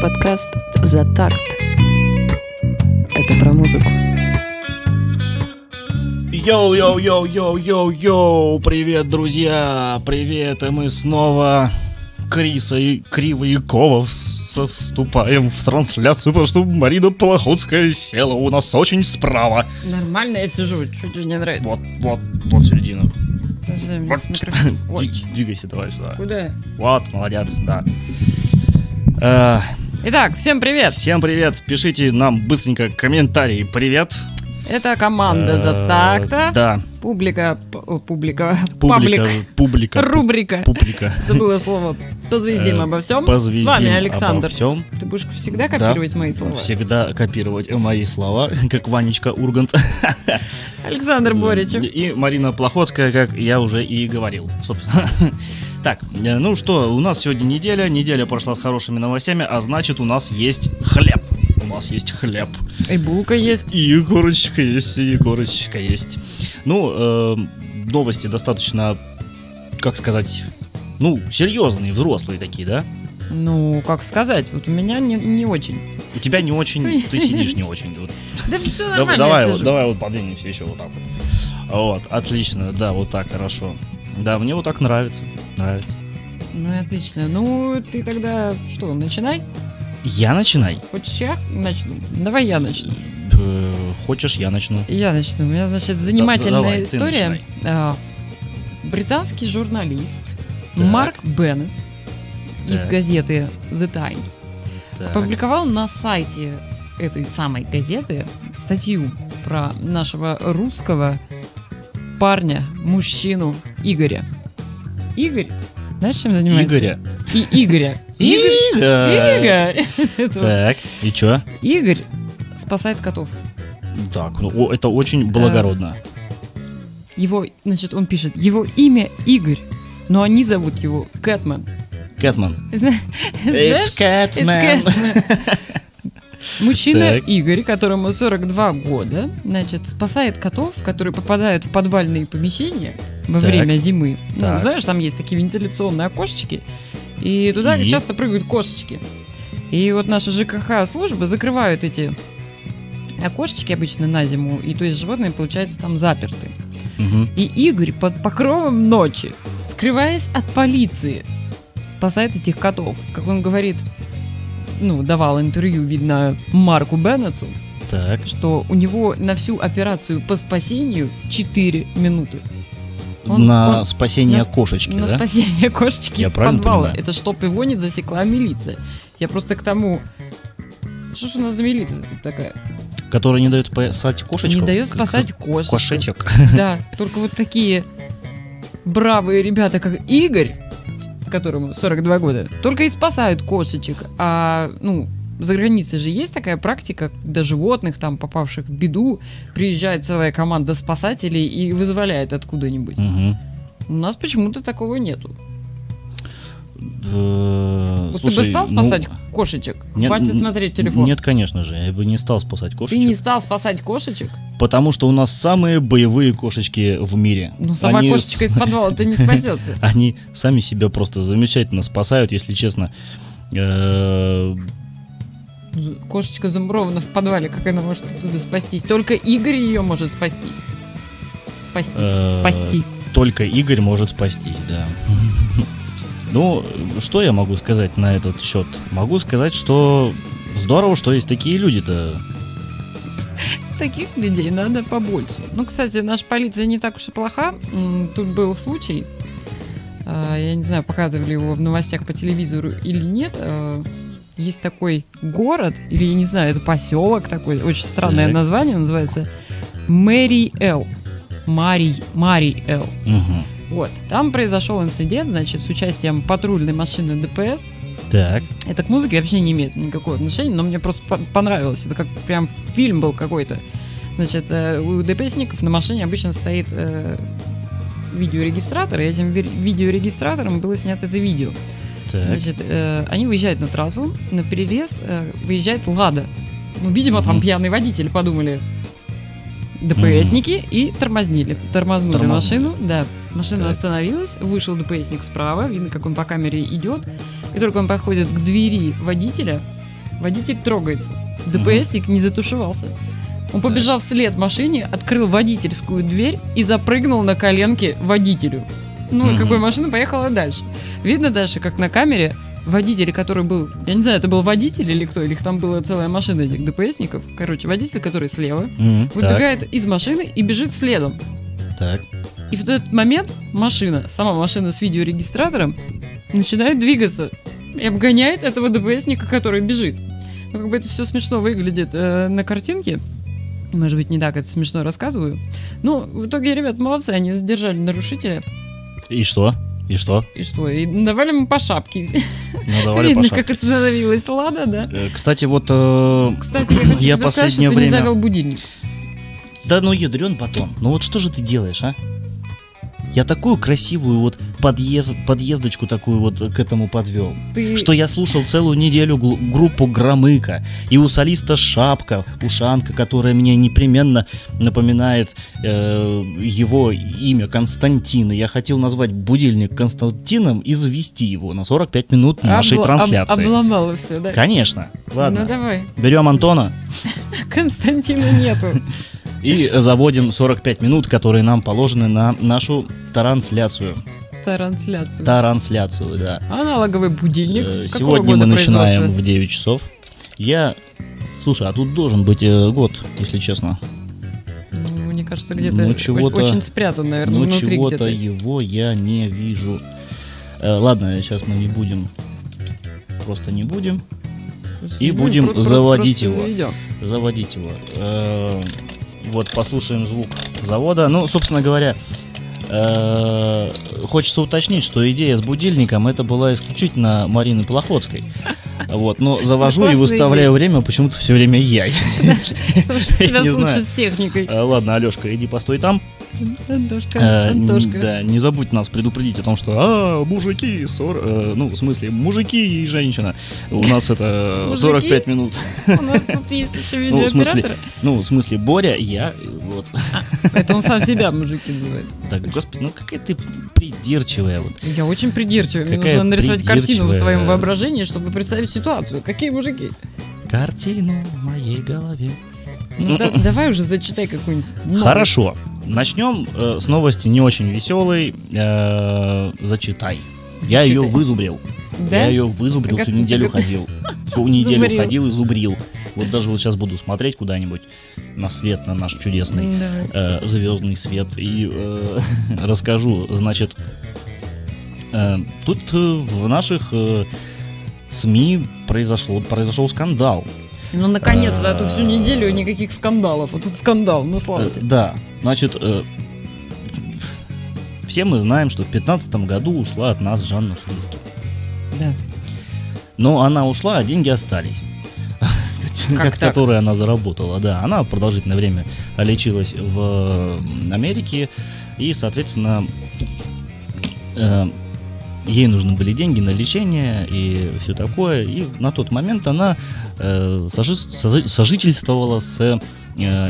подкаст «За такт». Это про музыку. Йоу-йоу-йоу-йоу-йоу-йоу! Привет, друзья! Привет, и мы снова Криса и Криво Якова вступаем в трансляцию, потому что Марина Плохотская села у нас очень справа. Нормально я сижу, что тебе не нравится? Вот, вот, вот середина. Подожди, Вот. Двигайся давай сюда. Куда? Вот, молодец, да. Э, Итак, всем привет! Всем привет! Пишите нам быстренько комментарии. Привет! Это команда «За Э, такта». Да, Публика, о, публика, публика, публика, рубрика. публика. Забыла слово. Позвездим Э, обо всем. Позвездим С вами Александр. обо всем. Ты будешь всегда копировать мои слова? Всегда копировать мои слова, как Ванечка Ургант. Александр Боричев. И Марина Плохотская, как я уже и говорил, собственно. Так, э, ну что, у нас сегодня неделя, неделя прошла с хорошими новостями, а значит у нас есть хлеб. У нас есть хлеб. И булка есть. И Егорочка есть, и Егорочка есть. Ну, э, новости достаточно, как сказать, ну, серьезные, взрослые такие, да? Ну, как сказать, вот у меня не, не очень. У тебя не очень, ты сидишь не очень. Вот Да все нормально, давай, вот, давай вот подвинемся еще вот так вот. Вот, отлично, да, вот так хорошо. Да, мне вот так нравится, нравится. Ну и отлично. Ну, ты тогда что, начинай? Я начинай. Хочешь я начну? Давай я начну. Э, Хочешь, я начну. Я начну. У меня, значит, занимательная давай, история. А, британский журналист Так. Марк Беннет из газеты The Times Так. опубликовал на сайте этой самой газеты статью про нашего русского парня, мужчину Игоря. Игорь, знаешь, чем занимается? Игоря. И Игоря. Игорь. Игорь! Так, и чё? Игорь спасает котов. Так, ну это очень благородно. Его, значит, он пишет, его имя Игорь, но они зовут его Кэтмен. Кэтмен. It's Catman. Мужчина Так. Игорь, которому 42 года, значит, спасает котов, которые попадают в подвальные помещения во Так. время зимы. Ну, Так. знаешь, там есть такие вентиляционные окошечки, и туда И? часто прыгают кошечки. И вот наши ЖКХ-службы закрывают эти окошечки обычно на зиму, и то есть животные, получается, там заперты. И Игорь под покровом ночи, скрываясь от полиции, спасает этих котов. Как он говорит, ну, давал интервью, видно, Марку Беннетсу, Так. что у него на всю операцию по спасению 4 минуты. Он- на он- спасение на кошечки, на да? спасение кошечки Я из правильно подвала. понимаю? Это чтоб его не засекла милиция. Я просто к тому... Что ж у нас за милиция такая? Который не дает спасать кошечку? Не дает спасать кошечку. Кошечек. Да, только вот такие бравые ребята, как Игорь, которому 42 года, только и спасают кошечек. А, ну, за границей же есть такая практика, когда животных, там, попавших в беду, приезжает целая команда спасателей и вызволяет откуда-нибудь. Мгм. У нас почему-то такого нету. Э, Вот ты бы слушай, стал ну, спасать кошечек? нет, Хватит смотреть телефон. Нет, конечно же, я бы не стал спасать Ты кошечек. не стал спасать кошечек? Потому что у нас самые боевые кошечки в мире. Ну, сама Они кошечка из подвала-то не спасется. Они сами себя просто замечательно спасают, если честно. Э, Кошечка замурована в подвале, как она может оттуда спастись? Только Игорь ее может спастись. Спастись. Э, Спасти. Только Игорь может спастись, да. Ну, что я могу сказать на этот счет? Могу сказать, что здорово, что есть такие люди-то. Таких людей надо побольше. Ну, кстати, наша полиция не так уж и плоха. Тут был случай. а, Я не знаю, показывали его в новостях по телевизору или нет. а, Есть такой город, или я не знаю, это поселок такой, очень странное Так. название, называется Мэри Эл. Марий, Марий Эл. Мгм. Вот. Там произошел инцидент, значит, с участием патрульной машины ДПС. Так. Это к музыке вообще не имеет никакого отношения, но мне просто по- понравилось. Это как прям фильм был какой-то. Значит, э, у ДПСников на машине обычно стоит э, видеорегистратор, и этим ви- видеорегистратором было снято это видео. Так. Значит, э, они выезжают на трассу, на перерез э, выезжает Лада. Ну, видимо, там Мгм. пьяные водители подумали, ДПСники и тормознили. Тормознули Тормознули. машину, да. Машина Так. остановилась, вышел ДПСник справа, видно, как он по камере идет. И только он подходит к двери водителя, Водитель трогается. ДПСник не затушевался. Он побежал вслед машине, открыл водительскую дверь и запрыгнул на коленки водителю. Ну, и как бы машина поехала дальше. Видно дальше, как на камере водитель, который был, я не знаю, это был водитель или кто, или их там была целая машина этих ДПСников. Короче, водитель, который слева, так, выбегает из машины и бежит следом. так. И в этот момент машина, сама машина с видеорегистратором, начинает двигаться и обгоняет этого ДПСника, который бежит. Ну, как бы это все смешно выглядит э, на картинке. Может быть, не так это смешно рассказываю. Ну, в итоге, ребят, молодцы, они задержали нарушителя. И что? И что? И что? И давали ему по шапке. Ну, давали Видно, по шапке. как остановилась Лада, да? Э, Кстати, вот... э, Кстати, я хочу Я тебе сказать, что последнее ты не время- завел будильник. Да ну ядрен батон. Ну вот что же ты делаешь, а? Я такую красивую вот подъезд, подъездочку такую вот к этому подвел. Ты... Что я слушал целую неделю группу Громыка, и у солиста Шапка, ушанка, которая мне непременно напоминает э, его имя Константин. И Я хотел назвать будильник Константином и завести его на 45 минут нашей обла- об- трансляции. обломало все, да? Конечно. Ладно. Ну давай. Берем Антона Константина нету. и заводим 45 минут, которые нам положены на нашу трансляцию. Трансляцию. Трансляцию, да. Аналоговый будильник. Э, Сегодня мы начинаем в 9 часов. Я... Слушай, а тут должен быть э, год, если честно. Ну, мне кажется, где-то Ну, чего-то- очень спрятан, наверное, Но внутри чего-то где-то. его я не вижу. Э, ладно, сейчас мы не будем. Просто не будем и Ну, будем про- про- заводить просто его. заведем. заводить его. Э, Вот послушаем звук завода. Ну, собственно говоря, э, хочется уточнить, что идея с будильником это была исключительно Марины Плохотской. Вот, но завожу и выставляю время почему-то все время я. Потому что тебя лучше с техникой. Э, Ладно, Алешка, иди постой там. Антошка, Э, Антошка. Да, не забудь нас предупредить о том, что а, мужики, 40, э, ну, в смысле, мужики и женщина. У нас это Мужики? 45 минут. У нас тут есть еще Ну, видеооператор. ну, в смысле, Боря, я, вот. Это он сам себя мужики называет. Так, господи, ну какая ты придирчивая вот. Я очень придирчивая. Мне нужно нарисовать картину в своем воображении, чтобы представить ситуацию. Какие мужики? Картину в моей голове. Ну да- давай уже зачитай какую-нибудь. Хорошо. Начнем э, с новости не очень веселой. Э, зачитай. Я ее Зачитай. вызубрил. Да? Я ее вызубрил, Как всю неделю тебя- ходил. Всю неделю Зубрил. ходил и зубрил. Вот даже вот сейчас буду смотреть куда-нибудь на свет, на наш чудесный э, звездный свет и э, расскажу. Значит, э, тут э, в наших э, СМИ произошло, произошел скандал. Ну, наконец-то, а то всю неделю никаких скандалов. А тут скандал, ну слава тебе. Да, значит, э, все мы знаем, что в 2015 году ушла от нас Жанна Фриски. Да. Но она ушла, а деньги остались. Как которые она заработала, да. Она продолжительное время лечилась в Америке, и, соответственно, э, ей нужны были деньги на лечение и все такое. И на тот момент она э, сожи- сожи- сожительствовала с э,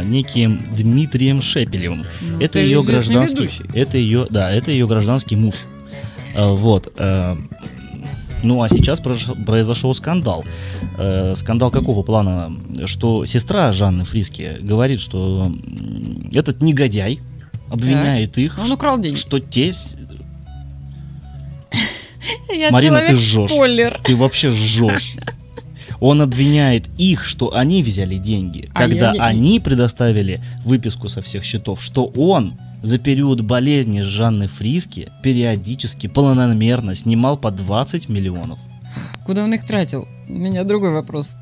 неким Дмитрием Шепелевым. Ну, Это ее гражданский, ведущий. это ее, да, это ее гражданский муж. Э, Вот. э, Ну а сейчас произош- произошел скандал. Э, Скандал какого плана? Что сестра Жанны Фриски говорит, что этот негодяй обвиняет их, Он украл деньги. что те Я Марина, ты жжешь. спойлер. ты вообще жжешь. Он обвиняет их, что они взяли деньги, А когда я они предоставили выписку со всех счетов, что он за период болезни Жанны Фриски периодически планомерно снимал по 20 миллионов. Куда он их тратил? У меня другой вопрос.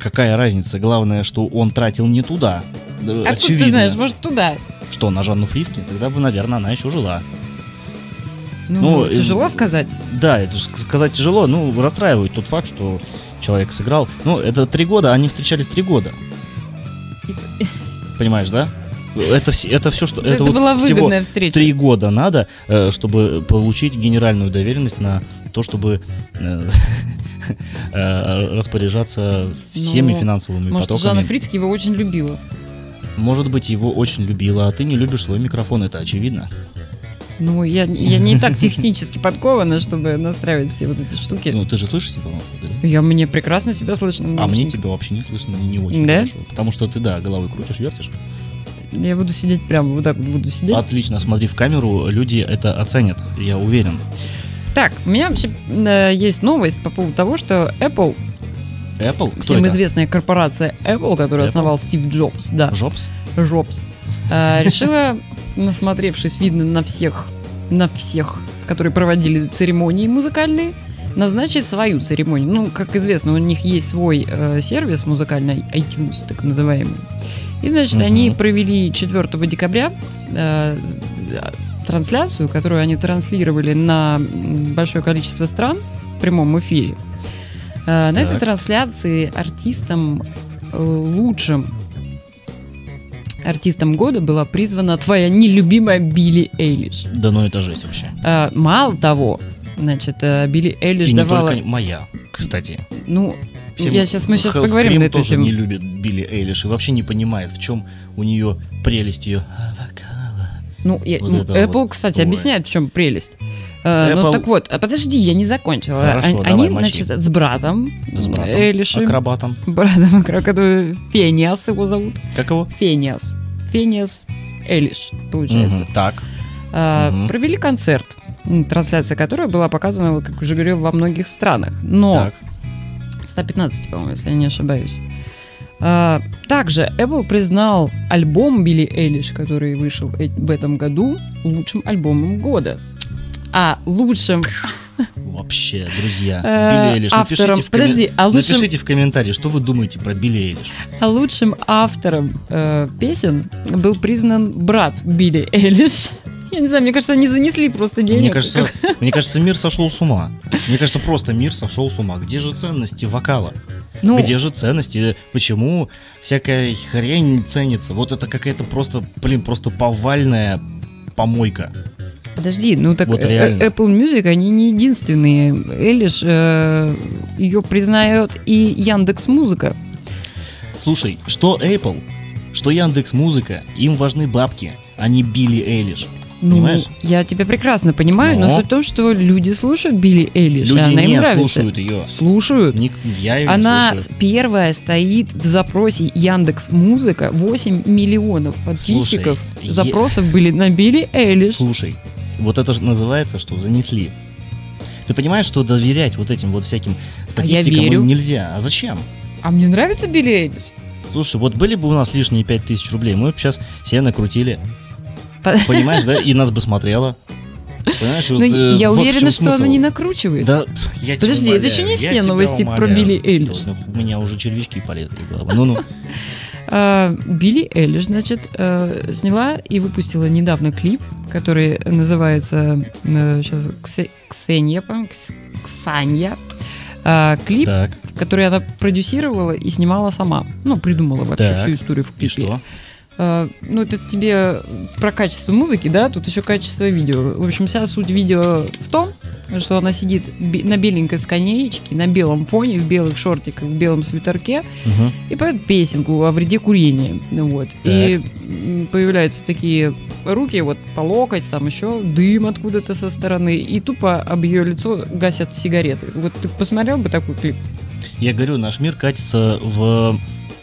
Какая разница? Главное, что он тратил не туда. Да, Откуда Очевидно. ты знаешь, может туда? Что, на Жанну Фриски? Тогда бы, наверное, она еще жила. Ну, Ну, э, тяжело сказать. Да, это сказать тяжело. Ну, расстраивает тот факт, что человек сыграл. Ну, это три года, они встречались три года. Понимаешь, да? Это, все- это все, что... Это, вот была всего выгодная встреча. три года надо, э, чтобы получить генеральную доверенность на то, чтобы э, э, распоряжаться всеми Ну, финансовыми Может, потоками. Жанна Фрицки его очень любила. Может быть, его очень любила, а ты не любишь свой микрофон, это очевидно. Ну, я, я не так технически подкована, чтобы настраивать все вот эти штуки. Ну, ты же слышишь себя да? Я мне прекрасно себя слышно. А мне тебя вообще не слышно не очень Да? хорошо. Потому что ты, да, головой крутишь, вертишь. Я буду сидеть прямо, вот так вот буду сидеть. Отлично, смотри в камеру, люди это оценят, я уверен. Так, у меня вообще э, есть новость по поводу того, что Apple, Apple? Кто всем это? известная корпорация Apple, которую Apple? основал Стив Джобс, да, Джобс? Джобс, э, решила, насмотревшись, видно, на всех, на всех, которые проводили церемонии музыкальные, назначить свою церемонию. Ну, как известно, у них есть свой э, сервис музыкальный, iTunes, так называемый. И, значит, Мгм. они провели 4 декабря э, трансляцию, которую они транслировали на большое количество стран в прямом эфире. Э, на этой трансляции артистом э, лучшим артистом года была призвана твоя нелюбимая Билли Эйлиш. Да ну это жесть вообще. Э, мало того, значит, э, Билли Эйлиш И не давала... только моя, кстати. Ну, Все я сейчас, мы сейчас Hellscream поговорим на эту тоже тему. не любит Билли Эйлиш и вообще не понимает, в чем у нее прелесть ее Ну, я- Вот ну, Apple, вот. кстати, Ой. объясняет, в чем прелесть. Э, Ну, Apple- так вот, а подожди, я не закончила. Хорошо, Они, давай, они, мочи. значит, с братом, с братом, Эйлишем, акробатом. братом, который Фениас его зовут. Как его? Фениас. Фениас Эйлиш, получается. Мгм, Так. А, Мгм. Провели концерт, трансляция которой была показана, как уже говорил, во многих странах. Но Так. 115, по-моему, если я не ошибаюсь. А, также Apple признал альбом Билли Эйлиш, который вышел э- в этом году, лучшим альбомом года. А лучшим Вообще, друзья, э, Билли Эйлиш, напишите в, коммен- Подожди, а лучшим, напишите в комментарии, что вы думаете про Билли Эйлиш. а лучшим автором э, песен был признан брат Билли Эйлиш. Я не знаю, мне кажется, они занесли просто денег. Мне кажется, мне кажется, мир сошел с ума. Мне кажется, просто мир сошел с ума. Где же ценности вокала? ну, Где же ценности? Почему всякая хрень ценится? Вот это какая-то просто, блин, просто повальная помойка. Подожди, ну так Вот э, реально. Apple Music, они не единственные. Элиш э, ее признает и Яндекс Музыка. Слушай, что Apple, что Яндекс Музыка, им важны бабки, а не Билли Эйлиш. Ну, Понимаешь? я тебя прекрасно понимаю, но Но. суть в том, что люди слушают Билли Эйлиш, и Люди она им не нравится. слушают ее. Слушают. Ник- Я ее Она не слушаю. первая стоит в запросе Яндекс Музыка. 8 миллионов подписчиков Слушай, запросов были на Билли Эйлиш. Слушай, вот это же называется, что занесли. Ты понимаешь, что доверять вот этим вот всяким статистикам верю. нельзя? А зачем? А мне нравится Билли Эйлиш. Слушай, вот были бы у нас лишние 5000 рублей, мы бы сейчас все накрутили. По- Понимаешь, да? И нас бы смотрела. Понимаешь, Но вот, э, я вот уверена, что смысл. она не накручивает. Да, я Подожди, это еще не я все тебя новости про. Билли Эйлиш. Да, У меня уже червячки полезли в голову. Ну-ну. А, Билли Эллиш, значит, э, сняла и выпустила недавно клип, который называется сейчас Ксения, Кс- Ксанья. А, клип, Так, который она продюсировала и снимала сама. Ну, придумала вообще Так. всю историю в и клипе. что? А, ну, это тебе про качество музыки, да, тут еще качество видео. В общем, вся суть видео в том, что она сидит на беленькой скамеечке, на белом фоне, в белых шортиках, в белом свитерке, Мгм. и поет песенку о вреде курения. Вот. И м, появляются такие руки вот по локоть, там еще дым откуда-то со стороны, и тупо об ее лицо гасят сигареты. Вот ты посмотрел бы такой клип? Я говорю, наш мир катится в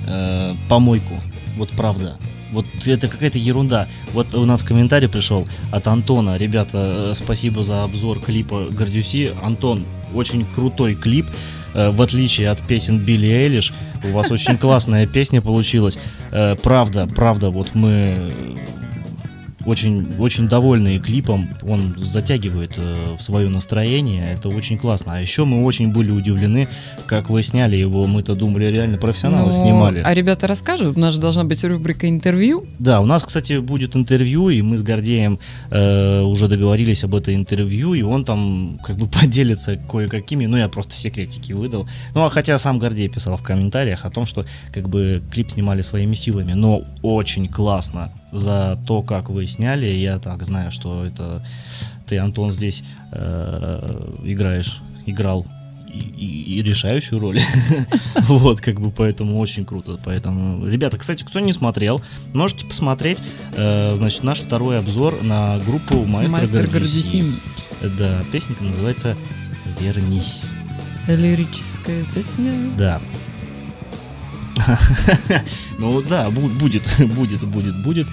э, помойку. Вот правда. Вот это какая-то ерунда. Вот у нас комментарий пришел от Антона. Ребята, э, спасибо за обзор клипа Гордюси. Антон, очень крутой клип. Э, В отличие от песен Билли Эйлиш, у вас очень классная песня получилась. Э, Правда, правда, вот мы очень, очень довольны клипом. Он затягивает э, в свое настроение. Это очень классно. А еще мы очень были удивлены, как вы сняли его. Мы-то думали, реально профессионалы Ну, снимали. А ребята расскажут, у нас же должна быть рубрика интервью. Да, у нас, кстати, будет интервью, и мы с Гордеем э, уже договорились об это интервью, и он там как бы поделится кое-какими, ну я просто секретики выдал. Ну а хотя сам Гордей писал в комментариях о том, что как бы клип снимали своими силами, но очень классно за то, как вы сняли. Я так знаю, что это ты, Антон, здесь э, играешь, играл и, и решающую роль. вот, как бы, поэтому очень круто. Поэтому, ребята, кстати, кто не смотрел, можете посмотреть, э, значит, наш второй обзор на группу Маэстро. Гордюсин. Да, песенка называется «Вернись». Лирическая песня. Да. Ну да, бу- будет, будет, будет, будет.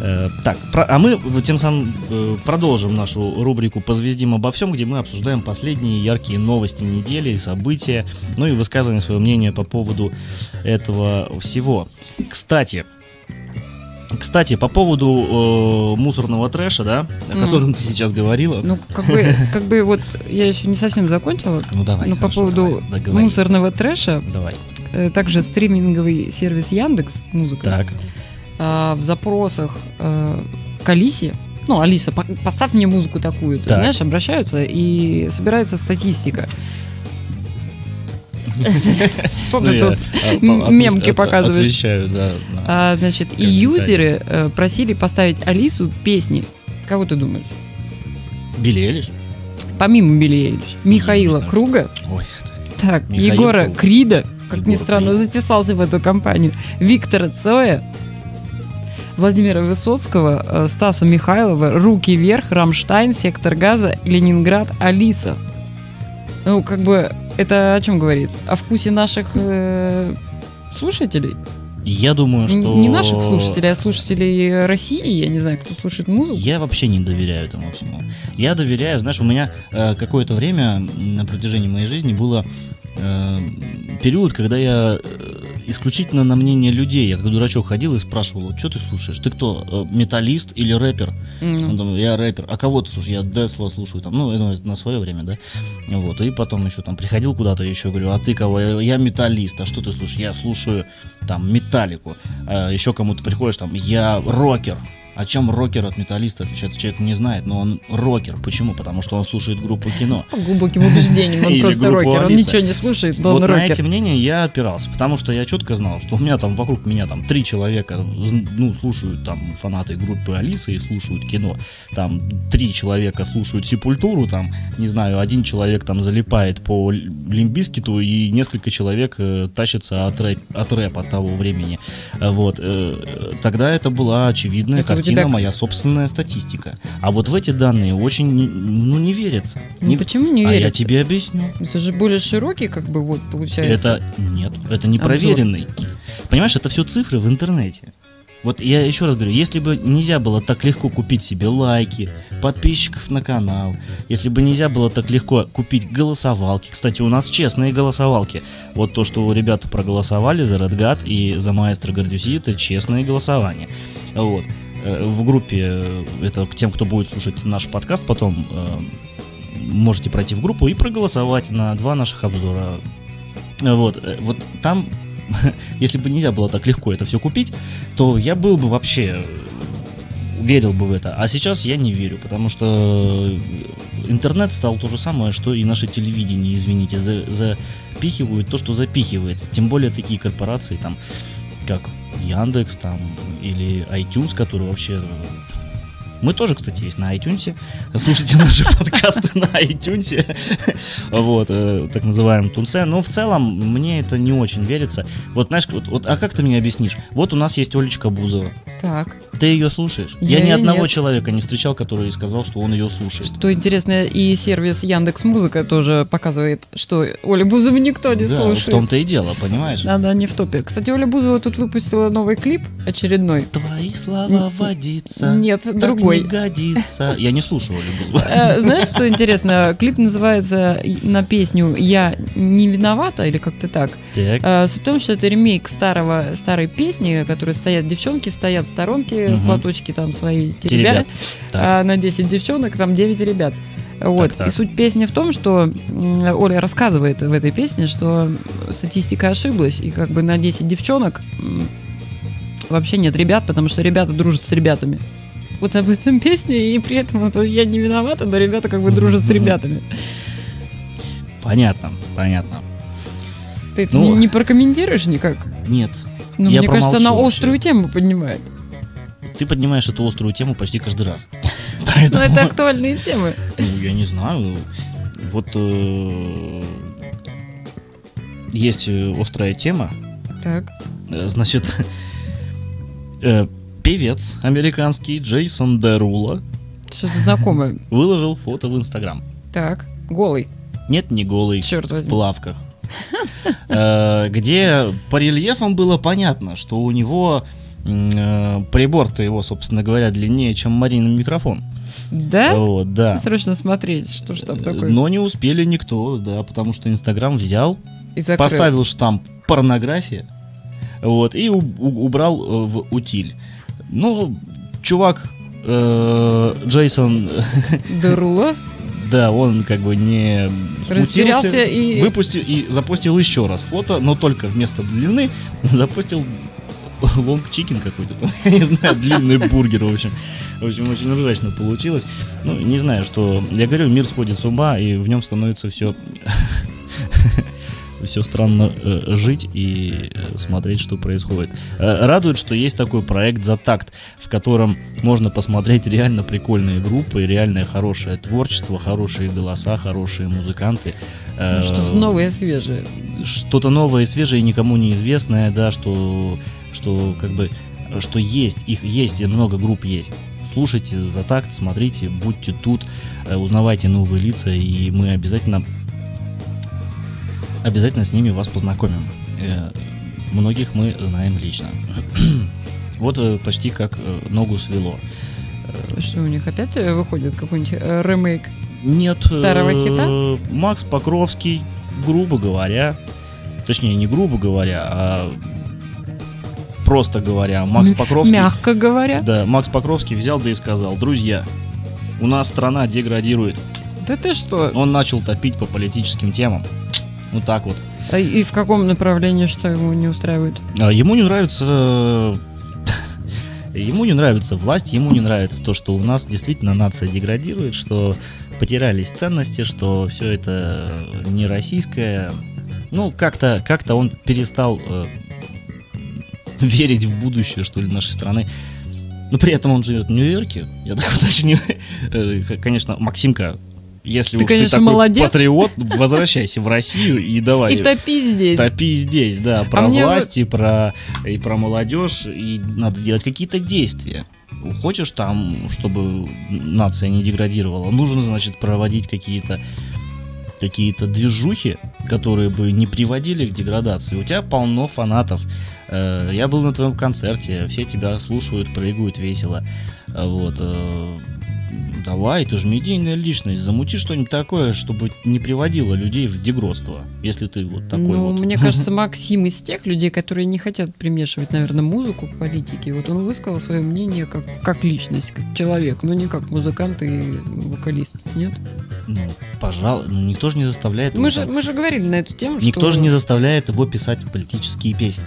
Э, Так, а мы тем самым э, продолжим нашу рубрику «Позвездим обо всем», где мы обсуждаем последние яркие новости недели и события, ну и высказываем свое мнение по поводу этого всего. Кстати, кстати, по поводу э, мусорного трэша, да, о Мгм. котором ты сейчас говорила. Ну, как бы, как бы вот я еще не совсем закончила. Ну давай. Но по хорошо, поводу давай, договори. мусорного трэша, Давай. Э, также стриминговый сервис Яндекс Музыка Так. а, в запросах э, к Алисе, ну, Алиса, по- поставь мне музыку такую, Так. знаешь, обращаются и собирается статистика. Что ты тут? а, мемки показываешь. Отвечаю, да. А, значит, и юзеры э, просили поставить Алису песни. Кого ты думаешь? Билли? Помимо Билли. Михаила. Круга, так, Егора. Крида, как ни странно, затесался в эту компанию, Виктора Цоя, Владимира Высоцкого, э, Стаса Михайлова, Руки вверх, Рамштайн, Сектор Газа, Ленинград, Алиса. Ну, как бы, это о чем говорит? О вкусе наших э, слушателей? Я думаю, что... Не наших слушателей, а слушателей России. Я не знаю, кто слушает музыку. Я вообще не доверяю этому всему. Я доверяю, знаешь, у меня э, какое-то время на протяжении моей жизни было э, период, когда я э, исключительно на мнение людей, я как дурачок ходил и спрашивал, что ты слушаешь? Ты кто, э, металлист или рэпер? Он там, я рэпер. А кого ты слушаешь? Я Десла слушаю. Там, ну, это на свое время, да? Вот. И потом еще там приходил куда-то еще, говорю, а ты кого? Я, я металлист. А что ты слушаешь? Я слушаю там металлику. А еще кому-то приходишь, там, я рокер. О чем рокер от металлиста отличается? Человек не знает, но он рокер. Почему? Потому что он слушает группу кино. по глубоким убеждениям, он просто рокер, он Алиса. ничего не слушает, но вот он на рокер. эти мнения я опирался, потому что я четко знал, что у меня там вокруг меня там три человека, ну, слушают там фанаты группы Алисы и слушают кино. Там три человека слушают Сепультуру, там, не знаю, один человек там залипает по Лимбискиту и несколько человек э, тащится от, рэп, от рэпа того времени. Э, Вот. э, тогда это была очевидная Это у картина, тебя- моя собственная статистика. А вот в эти данные очень, ну, не верится. Ну, Не- почему не а я тебе объясню. Это же более широкий, как бы, вот, получается. Это нет, это не проверенный. Понимаешь, это все цифры в интернете. Вот я еще раз говорю, если бы нельзя было так легко купить себе лайки, подписчиков на канал, если бы нельзя было так легко купить голосовалки, кстати, у нас честные голосовалки. Вот то, что ребята проголосовали за God и за Маэстро Гордюси, это честные голосования. Вот. Э, В группе, э, это к тем, кто будет слушать наш подкаст потом, э, можете пройти в группу и проголосовать на два наших обзора. Вот, вот там, если бы нельзя было так легко это все купить, то я был бы вообще верил бы в это. А сейчас я не верю, потому что интернет стал то же самое, что и наше телевидение, извините, за- запихивают то, что запихивается. Тем более такие корпорации, там, как Яндекс, там, или iTunes, который вообще... Мы тоже, кстати, есть на iTunes. Слушайте наши подкасты на iTunes. Вот, э, так называемом Тунце. Но в целом мне это не очень верится. Вот знаешь, вот, вот, а как ты мне объяснишь? Вот у нас есть Олечка Бузова. Так. Ты ее слушаешь? Я Я, ни одного нет. человека не встречал, который сказал, что он ее слушает. Что интересно, и сервис Яндекс Музыка тоже показывает, что Оля Бузова никто не да, слушает. в том-то и дело, понимаешь? Да-да, не в топе. Кстати, Оля Бузова тут выпустила новый клип очередной. Твои слова водиться. Нет, так другой. Не годится. Я не Бузову. Э, Знаешь, что интересно? Клип называется на песню «Я не виновата» или как-то так. Так. Э, Суть в том, что это ремейк старого, старой песни, которые стоят, девчонки стоят в сторонке, Мгм. платочки там свои Те теребят, ребят. Так. а на 10 девчонок там 9 ребят. Вот. так. И суть песни в том, что Оля рассказывает в этой песне, что статистика ошиблась, и как бы на 10 девчонок вообще нет ребят, потому что ребята дружат с ребятами. Вот об этом песне, и при этом вот я не виновата, но ребята как бы дружат с ребятами. Понятно, понятно. Ты это Ну. не, не прокомментируешь никак? Нет. Ну, Я мне кажется, она острую тему поднимает. Ты поднимаешь эту острую тему почти каждый раз. Но Поэтому, это актуальные темы. ну, я не знаю. Вот э, есть э, острая тема. Так. Э, Значит, э, певец американский Джейсон Дерула Что-то знакомое. выложил фото в Инстаграм. Так. Голый. Нет, не голый, Черт в возьми. плавках. Э, Где по рельефам было понятно, что у него э, прибор-то его, собственно говоря, длиннее, чем Маринин микрофон. Да? Вот, да. Срочно смотреть, что ж там такое. Но не успели никто, да, потому что Инстаграм взял, И закрыл. поставил штамп порнография, вот, и убрал э, в утиль. Ну, чувак, э, Джейсон Деруло да, он как бы не смутился, и... выпустил и запустил еще раз фото, но только вместо длины запустил long chicken какой-то, я не знаю, длинный бургер, в общем. В общем, очень ужасно получилось. Ну, не знаю, что... Я говорю, мир сходит с ума, и в нем становится все... Все странно э, жить и э, смотреть, что происходит. Э, радует, что есть такой проект «За такт», в котором можно посмотреть реально прикольные группы, реальное хорошее творчество, хорошие голоса, хорошие музыканты. Э, Ну, Что-то новое, свежее. что-то новое и свежее, никому неизвестное, да, что, что как бы, что есть, их есть, и много групп есть. Слушайте за такт, смотрите, будьте тут, э, узнавайте новые лица, и мы обязательно, обязательно с ними вас познакомим. Э, Многих мы знаем лично. Вот э, почти как э, ногу свело. Что у них опять выходит какой-нибудь ремейк? Нет. Старого хита? Макс Покровский, грубо говоря, точнее не грубо говоря, а просто говоря, Макс Покровский, Мягко говоря. да, Макс Покровский взял да и сказал, друзья, у нас страна деградирует. Да ты что? Он начал топить по политическим темам. Вот так вот. А И в каком направлении что ему не устраивает? А Ему не нравится ему не нравится власть, ему не нравится то, что у нас действительно нация деградирует, что потерялись ценности, что все это не российское. Ну, как-то как он перестал э, верить в будущее, что ли, нашей страны. Но при этом он живет в Нью-Йорке. Я так уточню. Э, Конечно, Максимка, если Ты, уж конечно, ты такой молодец. патриот, возвращайся в Россию и давай. И топи здесь. Топи здесь, да, про А мне власть и про, и про молодежь, и надо делать какие-то действия. Хочешь там, чтобы нация не деградировала, нужно, значит, проводить какие-то какие-то движухи, которые бы не приводили к деградации. У тебя полно фанатов. Э, Я был на твоем концерте, все тебя слушают, прыгают весело. Э, Вот. Давай, ты же медийная личность, замути что-нибудь такое, чтобы не приводило людей в дегродство, если ты вот такой ну, вот. мне кажется, Максим из тех людей, которые не хотят примешивать, наверное, музыку к политике. Вот он высказал свое мнение как, как личность, как человек, но не как музыкант и вокалист. Нет? Ну, пожалуй, ну никто же не заставляет его Мы же, там- мы же говорили на эту тему, Никто что... же не заставляет его писать политические песни.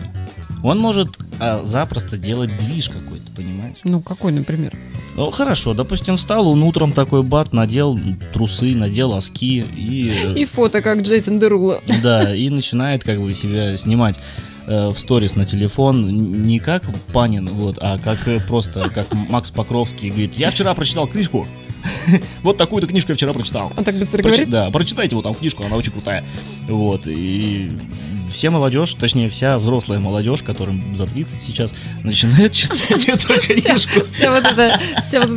Он может а, запросто делать движ какой-то, понимаешь? Ну, какой, например? Ну, хорошо, допустим, встал он утром такой бат, надел трусы, надел оски и... э, И фото, как Джейсон Дерула. Да, и начинает как бы себя снимать э, в сторис на телефон не как Панин, вот, а как э, просто как Макс Покровский говорит, я вчера прочитал книжку, вот такую-то книжку я вчера прочитал. Он так быстро Прочи- говорит? Да, прочитайте вот там книжку, она очень крутая. Вот, и все молодежь, точнее вся взрослая молодежь, которым за 30 сейчас, начинает читать эту книжку. Вся вот эта,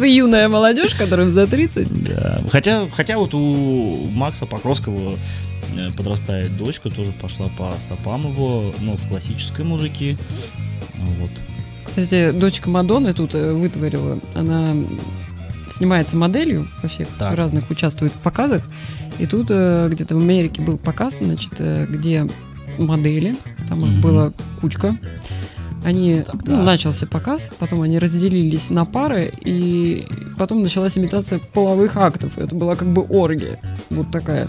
юная молодежь, которым за 30. Да. Хотя, хотя вот у Макса Покровского э, подрастает дочка, тоже пошла по стопам его, но в классической музыке. Вот. Кстати, дочка Мадонны тут э, вытворила. Она снимается моделью во всех Так. разных, участвует в показах. И тут э, где-то в Америке был показ, значит, где модели, там их была кучка. Они, ну, начался показ, потом они разделились на пары, и потом началась имитация половых актов. Это была как бы оргия. Вот такая.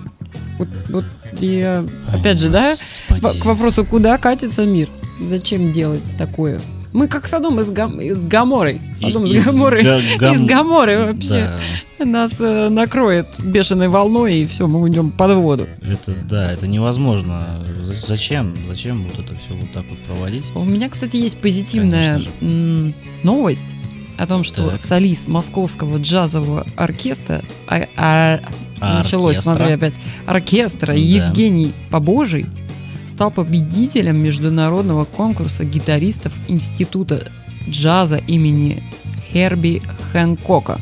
Вот, вот я, опять же, да, Господи. к вопросу, куда катится мир? Зачем делать такое? Мы как Содом из, Гам... из Гаморой. Содом И- из Гаморы. Га- гам- Из Гаморы вообще. Да, Нас э, накроет бешеной волной, и все, мы уйдем под воду. это, да, это невозможно. За- Зачем? Зачем вот это все вот так вот проводить? У меня, кстати, есть позитивная новость о том, что Так. солист московского джазового оркестра, а- а- А началось, оркестра? смотри, опять, оркестра Да. Евгений Побожий стал победителем международного конкурса гитаристов Института джаза имени Херби Хэнкока.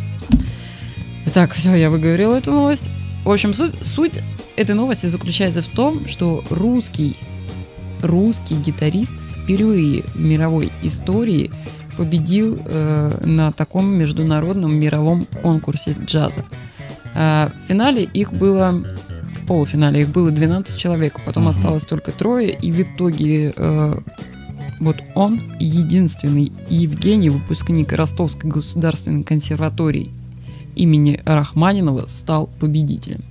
Итак, все, я выговорила эту новость. В общем, суть, суть этой новости заключается в том, что русский, русский гитарист впервые в мировой истории победил э, на таком международном мировом конкурсе джаза. А в финале их было, в полуфинале их было 12 человек, потом Мгм. осталось только трое, и в итоге э, вот он единственный Евгений, выпускник Ростовской государственной консерватории имени Рахманинова, стал победителем.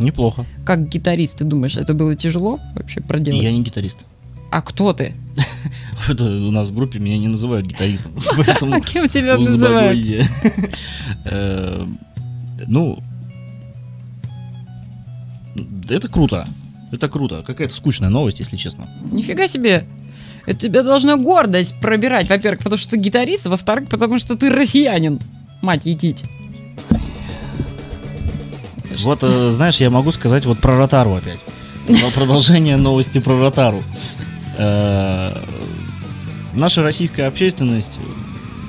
Неплохо. Как гитарист, ты думаешь, это было тяжело вообще проделать? Я не гитарист. А кто ты? Это у нас в группе меня не называют гитаристом. А кем тебя называют? Э, Ну, это круто. Это круто. Какая-то скучная новость, если честно. Нифига себе. Это тебя должна гордость пробирать, во-первых, потому что ты гитарист, во-вторых, потому что ты россиянин. Мать етить. Вот, э, знаешь, я могу сказать вот про Ротару опять. Про Продолжение новости про Ротару. Э, Наша российская общественность,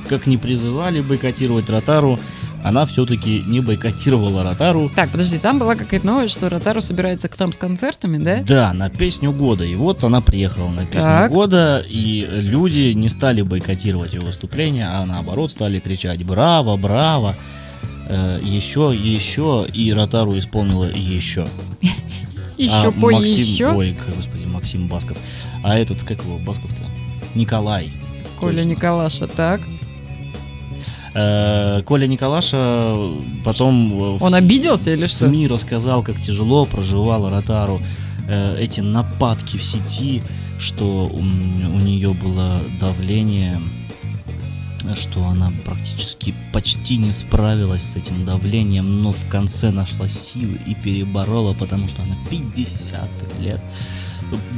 как не призывали бойкотировать Ротару, она все-таки не бойкотировала Ротару. Так, подожди, там была какая-то новость, что Ротару собирается к нам с концертами, да? Да, на песню года. И вот она приехала на песню Так. года, и люди не стали бойкотировать ее выступление, а наоборот стали кричать «Браво, браво!» Э, еще, еще, и Ротару исполнила еще. Еще А по Максим, еще. ой, господи, Максим Басков. А этот, как его, Басков-то? Николай. Коля точно. Николаша, так. Э, Коля Николаша потом э, в Он с- обиделся или в что? СМИ рассказал, как тяжело проживала Ротару э, эти нападки в сети, что м, у нее было давление, что она практически почти не справилась с этим давлением, но в конце нашла силы и переборола, потому что она 50 лет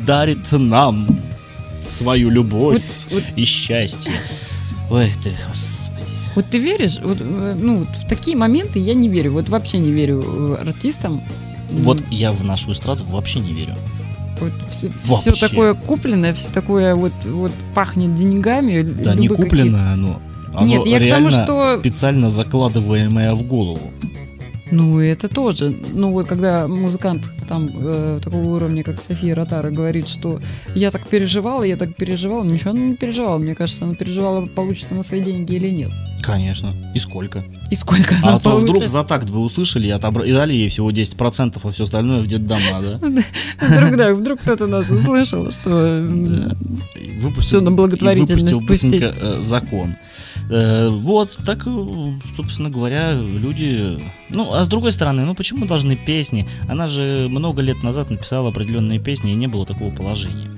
дарит нам свою любовь Вот, вот, и счастье. Ой ты. Вот ты веришь? Вот, э, ну, вот в такие моменты я не верю. Вот вообще не верю э, артистам. Вот я в нашу эстраду вообще не верю. Вот все, Вообще. такое купленное, все такое вот, вот пахнет деньгами. Да, не купленное оно. Оно Нет, я к тому, что- специально закладываемое в голову. Ну, это тоже. Ну, вот когда музыкант там э, такого уровня, как София Ротара, говорит, что я так переживала, я так переживала, ничего она не переживала. Мне кажется, она переживала, получится на свои деньги или нет. Конечно. И сколько? И сколько А то вдруг за такт бы услышали и, отобра- и дали ей всего 10%, а все остальное в детдом надо. Вдруг, да, вдруг кто-то нас услышал, что... Да. Всё на благотворительность пустить. э, закон. Э, вот, так, э, собственно говоря, люди... Ну, а с другой стороны, ну почему должны песни? Она же много лет назад написала определенные песни, и не было такого положения.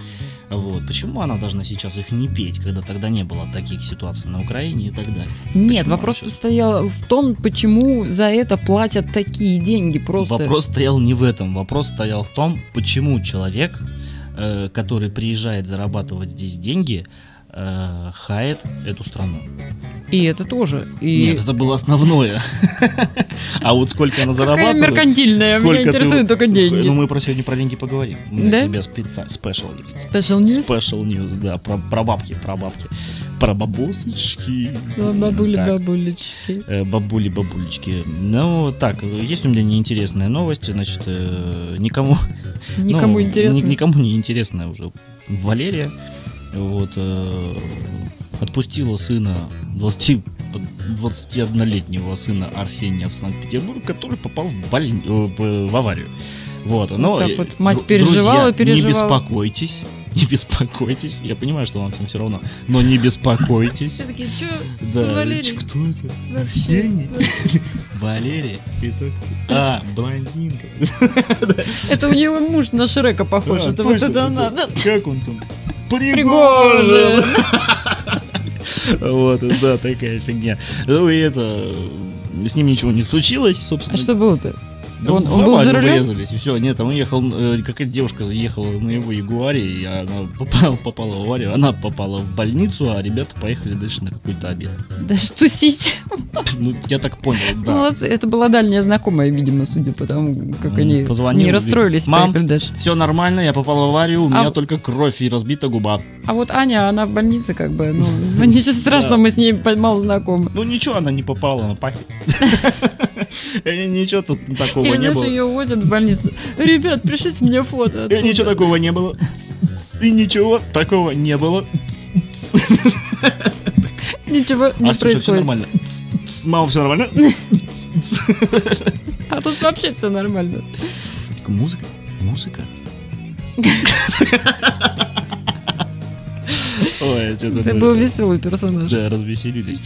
Вот. Почему она должна сейчас их не петь, когда тогда не было таких ситуаций на Украине и так далее? Нет, Почему вопрос она стоял в том, почему за это платят такие деньги просто. Вопрос стоял не в этом. Вопрос стоял в том, почему человек, э, который приезжает зарабатывать здесь деньги, э, хает эту страну. И это тоже. И Нет, это было основное. А вот сколько она какая зарабатывает... меркантильная, меня интересуют только деньги. Ну, мы про сегодня про деньги поговорим. У меня Да? тебе спешл есть. Special News? Special news, да, про, бабки, про бабки. Про бабосочки. Бабули, Так. бабулечки. Э, Бабули, бабулечки. Ну, так, есть у меня неинтересная новость. Значит, э, никому... Никому ну, интересно. ни- никому не интересная уже Валерия. Вот, э, отпустила сына 20, 21-летнего сына Арсения в Санкт-Петербург, который попал в, больни- э, в аварию. Вот, но, так э, вот мать переживала, друзья, Не переживала. беспокойтесь, не беспокойтесь. Я понимаю, что вам всем все равно, но не беспокойтесь. Все такие, что Да, Валерий? кто это? Арсений? Кто? А, блондинка. Это у него муж на Шрека похож. А, это вот это она. Как он там? Пригожин. Вот, да, такая фигня. Ну и это... С ним ничего не случилось, собственно. А что было-то? Да Он- он был за рулем? врезались, и все, нет, он ехал, э, какая-то девушка заехала на его Ягуаре, и она попала, попала в аварию, она попала в больницу, а ребята поехали дальше на какой-то обед. Даже тусить. Ну, я так понял, да. Молодцы. Это была дальняя знакомая, видимо, судя по тому, как они позвонил, не расстроились, поехали дальше. Все нормально, я попал в аварию, у А- меня только кровь и разбита губа. А вот Аня, она в больнице, как бы, ну, ну, ничего страшного, Да. мы с ней мало знакомы. Ну ничего, она не попала на пахи. Ничего тут такого не было. ее возят в больницу. Ребят, пришлите мне фото. Э, оттуда». Ничего такого не было. И ничего такого не было. Ничего не А слушай, все происходит. нормально. Мама, все нормально? А тут вообще все нормально. Музыка? Музыка? Ой. Ты был веселый персонаж. Да, развеселились.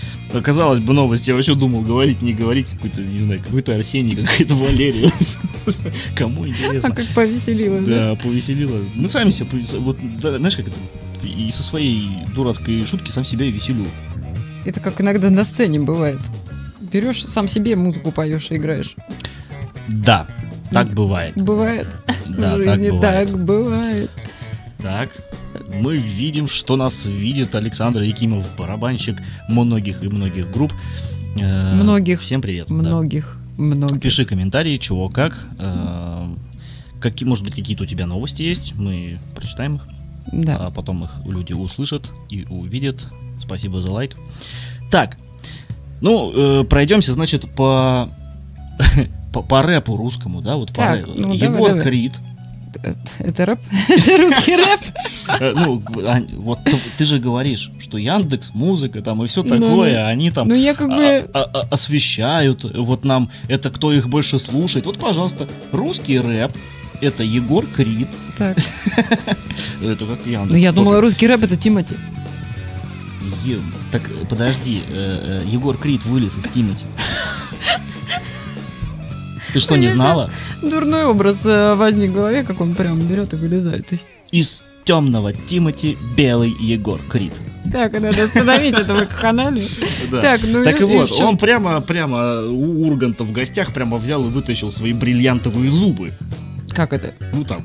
Казалось бы, новость. Я вообще думал, говорить, не говорить. Какой-то, не знаю, какой-то Арсений, какая-то Валерия. Кому А интересно. как повеселила. да? Повеселило. Мы сами себя повес- Вот, знаешь, как это? И со своей дурацкой шутки сам себя и веселю. Это как иногда на сцене бывает. Берешь сам себе музыку поешь и играешь. Да, так бывает. Бывает. Да, так бывает. так бывает. Так, мы видим, что нас видит Александр Якимов, барабанщик многих и многих групп. Э, Многих. Всем привет. да. Многих. Многих. Пиши комментарии, чего, как. э, Какие, может быть, какие-то у тебя новости есть, мы прочитаем их, Да. а потом их люди услышат и увидят. Спасибо за лайк. Так, ну, э, пройдемся, значит, по, по, по рэпу русскому, да, вот по Так, рэпу. ну, давай, Егор давай. Крид, Это, это рэп? Это русский рэп? Э, Ну, вот ты, же говоришь, что Яндекс, музыка там и все Ну, такое, они там Ну, а- а- а- освещают вот нам это, кто их больше слушает. Вот, пожалуйста, русский рэп. Это Егор Крид. Так. Это как Яндекс. Ну, я думала, русский рэп это Тимати. Так, подожди, э, э, Егор Крид вылез из Тимати. Ты что, не знала? Дурной образ э, возник в голове, как он прям берет и вылезает. То есть, Из темного Тимати белый Егор Крид. так, надо остановить этого канале. Да. Так, ну Так и и вот, он прямо, прямо у Урганта в гостях прямо взял и вытащил свои бриллиантовые зубы. Как это? Ну так.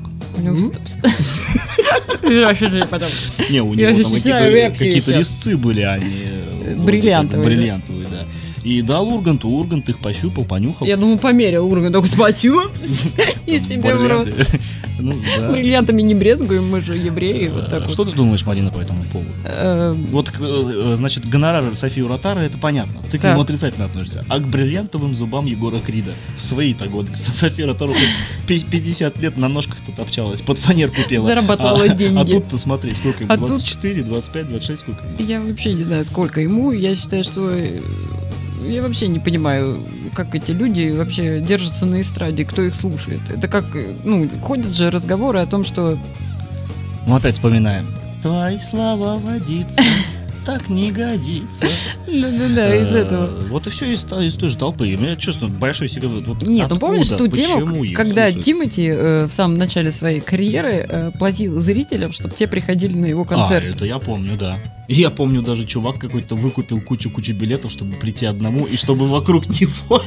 Не, у него там какие-то, резцы были, они э, вот Бриллиантовые, бриллиантовые, да. И дал Урганту, Ургант их пощупал, понюхал. Я думаю, померил уровень, только смотрю и себе в рот. Ну, да. Бриллиантами не брезгуем, мы же евреи, вот А вот. Что ты думаешь, Марина, по этому поводу? Э, Вот, э, значит, гонорар Софии Ротара, это понятно. Ты к нему отрицательно относишься. А к бриллиантовым зубам Егора Крида в свои-то годы. София Ротару хоть пи- 50 лет на ножках-то топчалась, под фанерку пела. Зарабатывала А- деньги. А тут-то смотри, сколько ему? А тут- 24, 25, 26, сколько ему? Я вообще не знаю, сколько ему. Я считаю, что э, я вообще не понимаю, как эти люди вообще держатся на эстраде, кто их слушает. Это как, ну, ходят же разговоры о том, что Ну, опять вспоминаем. Твои слова водиться так не годится. да-да-да, из Э, этого. Вот и все из, та- из той же толпы. У меня чувство большой себе... Вот Нет, ну помнишь ту их когда? Тимати э, в самом начале своей карьеры э, платил зрителям, чтобы те приходили на его А, концерт. это я помню, да. Я помню, даже чувак какой-то выкупил кучу-кучу билетов, чтобы прийти одному, и чтобы вокруг него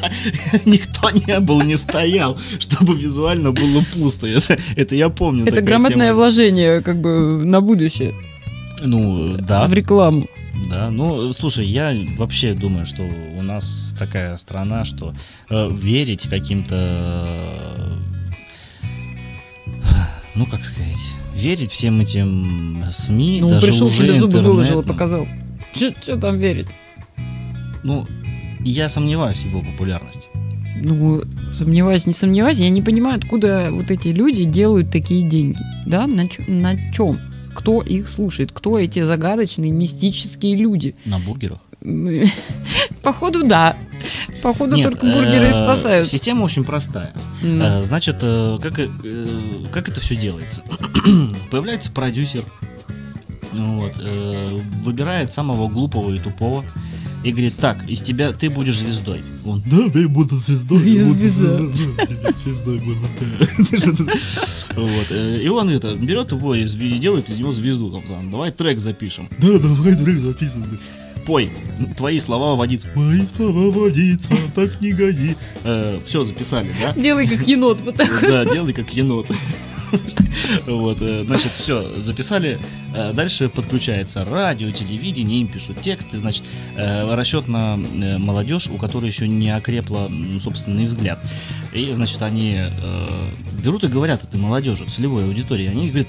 никто не был, не стоял, чтобы визуально было пусто. Это, это я помню. Это грамотное тема. вложение, как бы, на будущее, Ну, да, в рекламу. да. Ну, слушай, я вообще думаю, что у нас такая страна, что э, верить каким-то... э, ну, как сказать... Верить всем этим СМИ, Ну, даже пришел, уже тебе зубы выложил и показал. Что там верить? Ну, я сомневаюсь в его популярности. Ну, сомневаюсь, не сомневаюсь, я не понимаю, откуда вот эти люди делают такие деньги. Да, на, на чем? Кто их слушает? Кто эти загадочные, мистические люди? На бургерах. Походу, да. Походу, Нет, только бургеры и э, спасают. Система очень простая. Э, Значит, э, как, как это все делается? Появляется продюсер, вот, выбирает самого глупого и тупого и говорит, так, из тебя ты будешь звездой. Он, да, да, я буду звездой. Я звезда. звездой буду, да». Вот, э, И он это берет его и делает из него звезду. Давай трек запишем. Да, давай трек записываем. пой, твои слова водица. Мои слова водица, так не гони. все, записали, да? Делай как енот, вот так. Да, делай как енот. Вот, э, значит, все, записали. Э, дальше подключается радио, телевидение, им пишут тексты. Значит, э, расчет на молодежь, у которой еще не окрепла собственный взгляд. И, значит, они берут и говорят этой молодежи, целевой аудитории. Они говорят,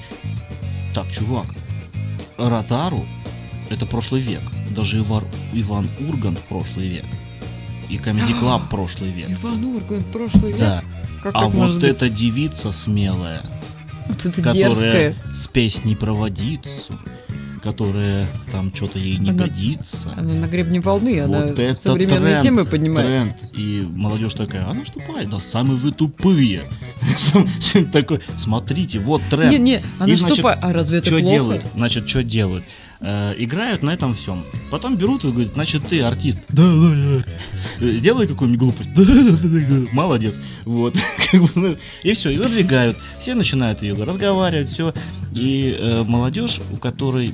так, чувак, Ротару это прошлый век. Даже Ивар, Иван Ургант прошлый век. И Comedy Club прошлый век. Иван Ургант прошлый век? Да. Как а вот эта девица смелая, вот это которая дерзкая. с песней проводится, которая там что-то ей не она, годится. Она на гребне волны, вот она современные тренд, темы поднимает. Тренд. И молодежь такая, она вступает, да самые вы тупые. такое, смотрите, вот тренд. Не, не, она вступает, а разве это что плохо? делают? Значит, что делают? Э, играют на этом всем. Потом берут и говорят, значит, ты артист. Да, да, да. Сделай какую-нибудь глупость. Да, да, да, Молодец. Вот. и все, и выдвигают. Все начинают ее разговаривать, все. И э, молодежь, у которой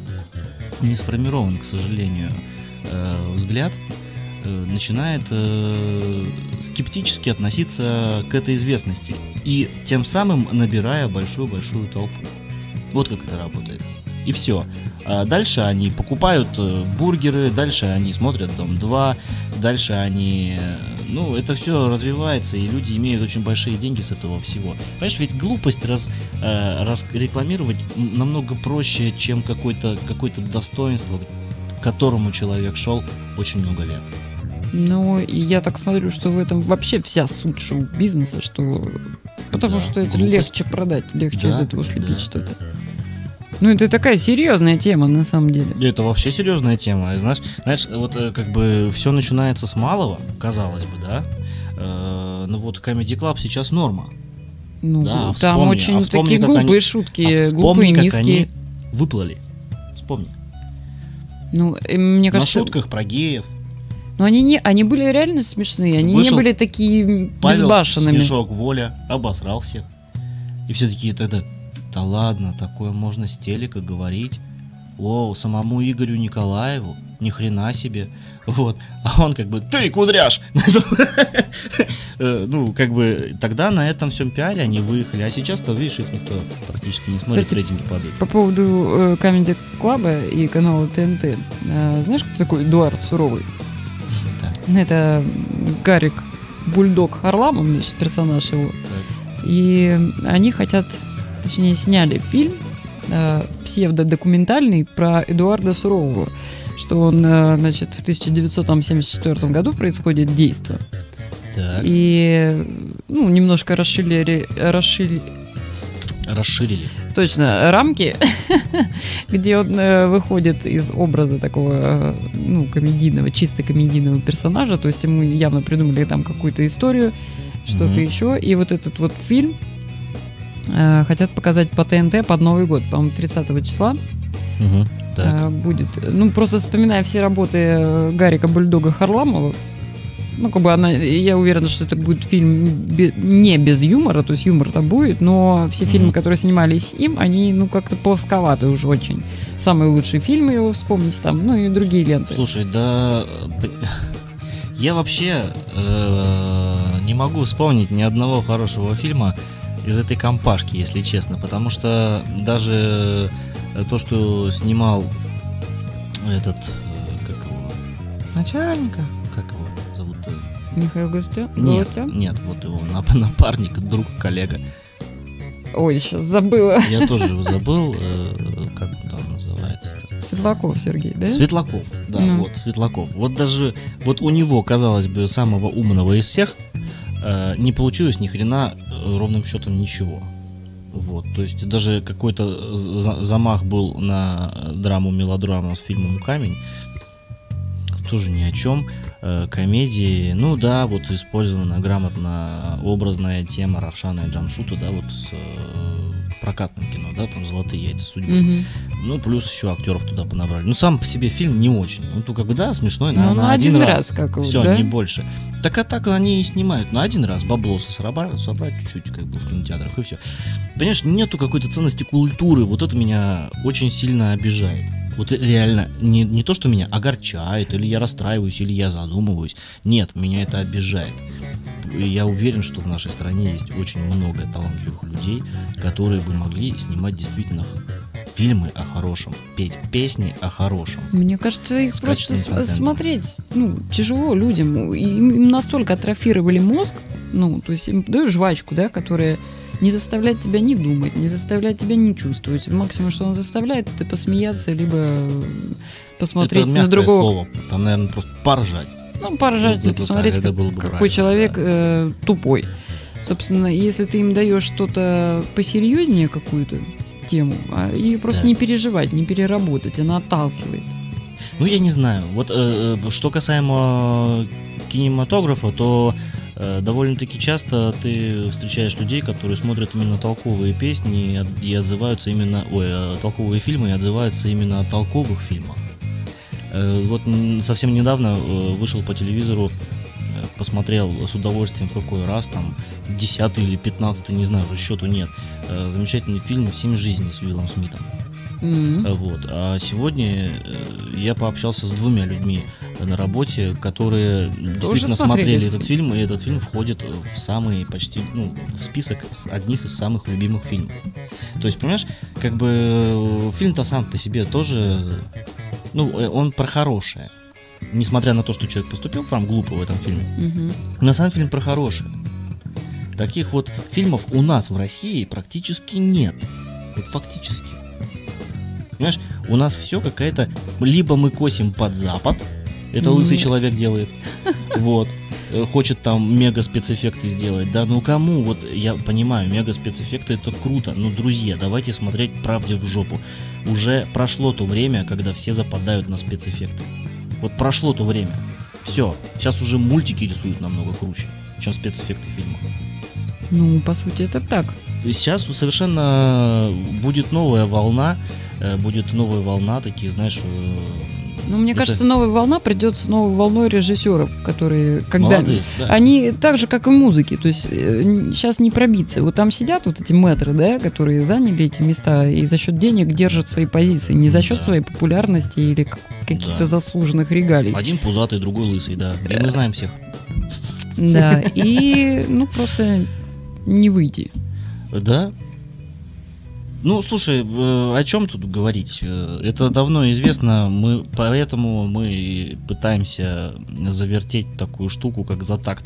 не сформирован, к сожалению, э, взгляд, э, начинает э, скептически относиться к этой известности. И тем самым набирая большую-большую толпу. Вот как это работает. И все. А дальше они покупают э, бургеры, дальше они смотрят Дом 2, дальше они... Э, ну, это все развивается, и люди имеют очень большие деньги с этого всего. Понимаешь, ведь глупость раз, э, раз рекламировать намного проще, чем какое-то какое достоинство, к которому человек шел очень много лет. Ну, и я так смотрю, что в этом вообще вся суть шоу-бизнеса, что... Потому да, что это глупость. легче продать, легче да, из этого слепить да. что-то. Ну, это такая серьезная тема, на самом деле. Это вообще серьезная тема. Знаешь, знаешь, вот э, как бы все начинается с малого, казалось бы, да. Э, ну вот Comedy Club сейчас норма. Ну, да, там вспомни, очень а вспомни, такие глупые они, шутки, а вспомни, глупые, как низкие. Они выплыли. Вспомни. Ну, мне кажется... На шутках про геев. Но они не, они были реально смешные, они Вышел не были такие Павел безбашенными. Снежок, Воля, обосрал всех. И все такие тогда, да ладно, такое можно с телека говорить. О, самому Игорю Николаеву, ни хрена себе. Вот. А он как бы, ты кудряш! Э, ну, как бы, тогда на этом всем пиаре они выехали, а сейчас-то, видишь, их никто практически не смотрит, Кстати, рейтинги падают. По поводу э, Comedy Club и канала ТНТ. Э, знаешь, кто такой Эдуард Суровый? Да. Это Гарик Бульдог Харламов, значит, персонаж его. Так. И они хотят точнее сняли фильм э, псевдодокументальный про Эдуарда Сурового, что он, э, значит, в 1974 году происходит действие. Так. И, ну, немножко расширили, расширили, расширили. Точно, рамки, где он э, выходит из образа такого, э, ну, комедийного, чисто комедийного персонажа, то есть ему явно придумали там какую-то историю, что-то mm-hmm. еще, и вот этот вот фильм, Э, хотят показать по ТНТ под Новый год, по-моему, 30 числа. Угу, э, будет. Ну, просто вспоминая все работы э, Гарика Бульдога Харламова, ну, как бы она, я уверена, что это будет фильм не без юмора, то есть юмор там будет, но все mm фильмы, которые снимались им, они, ну, как-то плосковаты уже очень. Самые лучшие фильмы его вспомнить там, ну, и другие ленты. Слушай, да... Я вообще э, не могу вспомнить ни одного хорошего фильма, из этой компашки, если честно, потому что даже э, то, что снимал этот, э, как его, начальника, как его зовут? Михаил Гостя? Нет, нет, вот его напарник, друг, коллега. Ой, сейчас забыла. Я тоже его забыл, э, как он там называется? Светлаков Сергей, да? Светлаков, да, ну. вот, Светлаков. Вот даже, вот у него, казалось бы, самого умного из всех, Э, не получилось ни хрена э, ровным счетом ничего. Вот, то есть даже какой-то замах был на драму мелодраму с фильмом Камень. Тоже ни о чем. Э, комедии, ну да, вот использована грамотно образная тема Равшана и Джамшута, да, вот с прокатным кино, да, там «Золотые яйца судьбы». Угу. Ну, плюс еще актеров туда понабрали. Ну, сам по себе фильм не очень. Ну, то как бы, да, смешной, на, ну, на, на один, один раз. раз как Все, да? не больше. Так а так они и снимают на один раз баблоса собрать, собрать чуть-чуть, как бы, в кинотеатрах, и все. Понимаешь, нету какой-то ценности культуры. Вот это меня очень сильно обижает. Вот реально, не, не то, что меня огорчает, или я расстраиваюсь, или я задумываюсь. Нет, меня это обижает. Я уверен, что в нашей стране есть очень много талантливых людей, которые бы могли снимать действительно фильмы о хорошем, петь песни о хорошем. Мне кажется, их С просто с- контентом. смотреть ну, тяжело людям. Им им настолько атрофировали мозг, ну, то есть им даешь жвачку, да, которая не заставляет тебя не думать, не заставляет тебя не чувствовать. Максимум, что он заставляет, это посмеяться, либо э, посмотреть это на другого. слово. Там, наверное, просто поржать. Ну, поржать, Ну, и посмотреть, это как- было бы какой правильно, человек да. э, тупой. Собственно, если ты им даешь что-то посерьезнее, какую-то тему, а, и просто Да. не переживать, не переработать, она отталкивает. Ну, я не знаю. Вот э, э, что касаемо кинематографа, то э, довольно-таки часто ты встречаешь людей, которые смотрят именно толковые песни и, от- и отзываются именно... Ой, э, толковые фильмы и отзываются именно о толковых фильмах. Э, вот совсем недавно э, вышел по телевизору, посмотрел с удовольствием в какой раз, там, 10 или 15 не знаю, счету нет. Э, замечательный фильм «Семь жизней» с Уиллом Смитом. Э, Вот. А сегодня э, я пообщался с двумя людьми на работе, которые действительно смотрели смотрели этот фильм, и этот фильм входит в самый почти, ну, в список одних из самых любимых фильмов. То есть, понимаешь, как бы э, фильм-то сам по себе тоже, ну, э, он про хорошее. Несмотря на то, что человек поступил там глупо в этом фильме, Мгм. на самом фильм про хорошее. Таких вот фильмов у нас в России практически нет. Вот фактически. Понимаешь, у нас все какая-то... Либо мы косим под Запад, это лысый Мгм. человек делает, вот, э, хочет там мега спецэффекты сделать. Да ну кому? Вот я понимаю, мега спецэффекты это круто, но, друзья, давайте смотреть правде в жопу. Уже прошло то время, когда все западают на спецэффекты. Вот прошло то время. Все. Сейчас уже мультики рисуют намного круче, чем спецэффекты фильма. Ну, по сути, это так. Сейчас совершенно будет новая волна, э, будет новая волна, такие, знаешь, э, Но мне Это- кажется, новая волна придет с новой волной режиссеров, которые когда молодые. да. они так же, как и музыки, то есть сейчас не пробиться. Вот там сидят вот эти мэтры, да, которые заняли эти места и за счет денег держат свои позиции, не за счет Да. своей популярности или каких-то Да. заслуженных регалий. Один пузатый, другой лысый, да. И мы знаем всех. Да, и ну просто не выйти. Да. Ну, слушай, э, о чем тут говорить? Э, Это давно известно, мы поэтому мы пытаемся завертеть такую штуку, как затакт,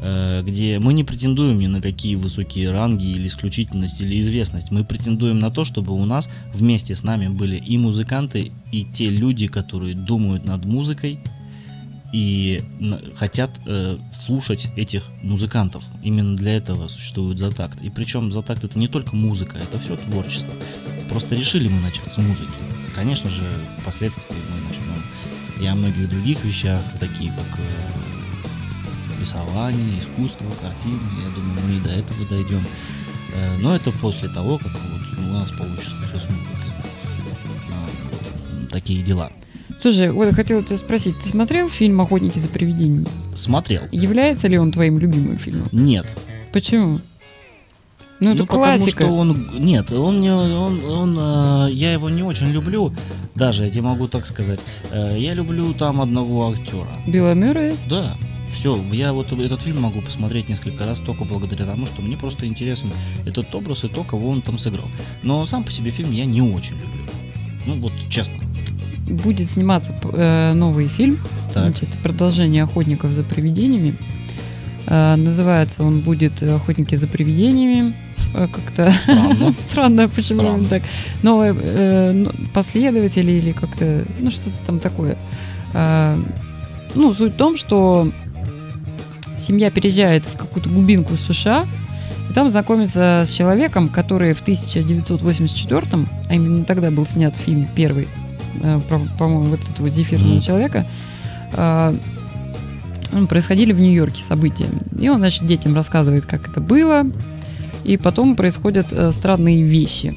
э, где мы не претендуем ни на какие высокие ранги или исключительность или известность. Мы претендуем на то, чтобы у нас вместе с нами были и музыканты, и те люди, которые думают над музыкой, и хотят э, слушать этих музыкантов. Именно для этого существует Затакт. И причем Затакт это не только музыка, это все творчество. Просто решили мы начать с музыки. Конечно же, впоследствии мы начнем и о многих других вещах, такие как э, рисование, искусство, картины. Я думаю, мы и до этого дойдем. Э, но это после того, как вот у нас получится все с музыкой. А, вот такие дела. Слушай, вот я хотела тебя спросить, ты смотрел фильм «Охотники за привидениями»? Смотрел. Является ли он твоим любимым фильмом? Нет. Почему? Ну, это Ну, потому классика. что он... Нет, он не... Он, он, э, я его не очень люблю, даже, я тебе могу так сказать. Э, я люблю там одного актера. Билла Мюррея? Да, все, я вот этот фильм могу посмотреть несколько раз только благодаря тому, что мне просто интересен этот образ и то, кого он там сыграл. Но сам по себе фильм я не очень люблю. Ну вот, честно. Будет сниматься э, новый фильм, Так. значит, продолжение «Охотников за привидениями». Э, называется он будет «Охотники за привидениями». Э, Как-то Странно. странно, почему Странно. он так. Новые э, ну, последователи или как-то, ну что-то там такое. А, ну, суть в том, что семья переезжает в какую-то глубинку США, и там знакомится с человеком, который в 1984, а именно тогда был снят фильм первый, э, по-моему, вот этого зефирного Мгм. человека, а, происходили в Нью-Йорке события. И он, значит, детям рассказывает, как это было, и потом происходят э, странные вещи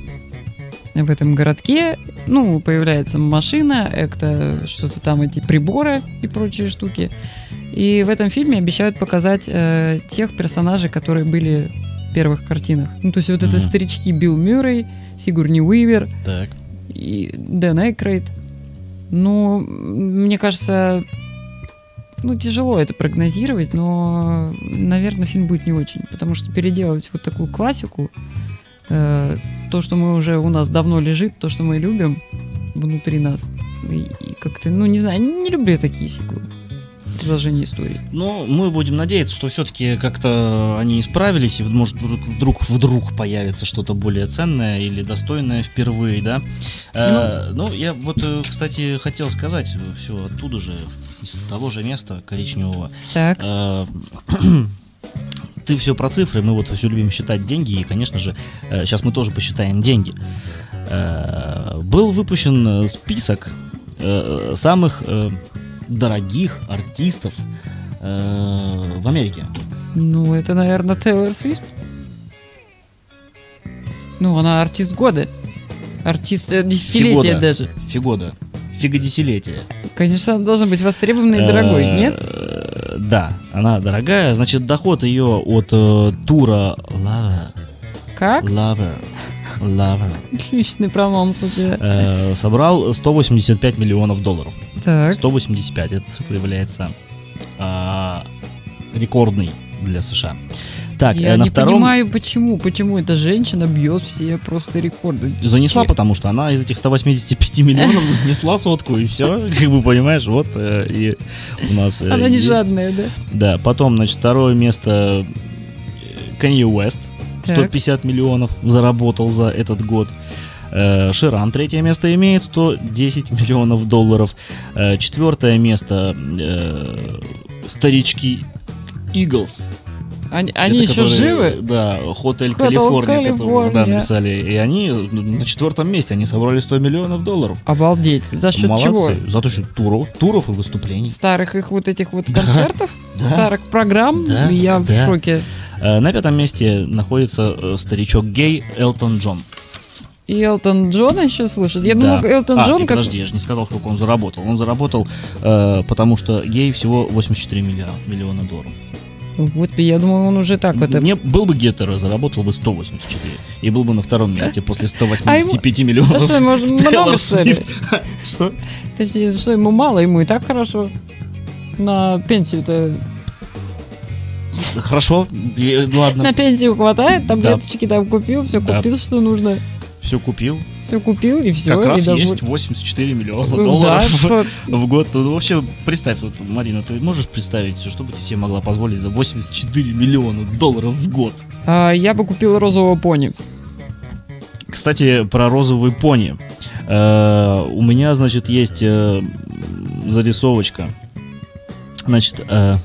в этом городке. Ну, появляется машина, это что-то там, эти приборы и прочие штуки. И в этом фильме обещают показать э, тех персонажей, которые были в первых картинах. Ну, то есть вот это Мгм. старички Билл Мюррей, Сигурни Уивер Так. И Дэн Эйкрейд. Ну, мне кажется, ну, тяжело это прогнозировать, но, наверное, фильм будет не очень, потому что переделывать вот такую классику, э, то, что мы уже у нас давно лежит, то, что мы любим внутри нас, и, и как-то, ну, не знаю, не люблю я такие сиквелы продолжение истории. Ну, мы будем надеяться, что все-таки как-то они исправились, и может вдруг, вдруг, появится что-то более ценное или достойное впервые, да. Ну, э, ну я вот, э, кстати, хотел сказать все оттуда же, из того же места коричневого. Так. Э, ты все про цифры, мы вот все любим считать деньги, и, конечно же, э, сейчас мы тоже посчитаем деньги. Э, был выпущен список э, самых э, дорогих артистов э, в Америке. Ну, это, наверное, Тейлор Свифт. Ну, она артист года. Артист э, десятилетия Фигода. даже. Фигода. Фига-десятилетие. Конечно, она должна быть востребованной и дорогой, Э, нет? Да, она дорогая. Значит, доход ее от э, тура Lover, Как? Lover, Lover Отличный прононс у тебя. э, собрал 185 миллионов долларов. Так. 185. Эта цифра является а, рекордной для США. Так, Я э, на не втором понимаю, почему, почему эта женщина бьет все просто рекорды. занесла, потому что она из этих 185 миллионов занесла сотку, и все, как бы понимаешь, вот э, и у нас... э, Она не жадная, да? Да, потом, значит, второе место э, Kanye West, Так. 150 миллионов заработал за этот год. Э, Ширан третье место имеет 110 миллионов долларов. Э, Четвертое место э, старички Eagles. Они, они Это еще которые, живы? Да, Хотель Хотел Калифорния, который да, написали. И они на четвертом месте, они собрали 100 миллионов долларов. Обалдеть. За счет Молодцы. чего? За то, что туров, туров и выступлений. Старых их вот этих вот концертов? Да. Старых программ? Да, Я в да. шоке. Э, На пятом месте находится э, старичок гей Элтон Джон. И Элтон Джона еще слышит. Я Да. думал, Элтон А, Джон и как... подожди, я же не сказал, сколько он заработал. Он заработал, э, потому что гей всего 84 миллиона, миллиона долларов. Вот, я думал, он уже так это... Не был бы гетеро, заработал бы 184. И был бы на втором месте после 185 А миллионов. что, может, много, что ли? Что? Точнее, что ему мало, ему и так хорошо. На пенсию-то... Хорошо, и- ладно, На пенсию хватает, таблеточки там купил, все купил, что нужно. все купил. Все купил, и все. Как раз доволен. есть 84 миллиона Да, долларов в год. Ну, вообще, представь, вот, Марина, ты можешь представить, что бы ты себе могла позволить за 84 миллиона долларов в год? А, я бы купил розового пони. Кстати, про розовый пони. Э, у меня, значит, есть э, зарисовочка. Значит, э,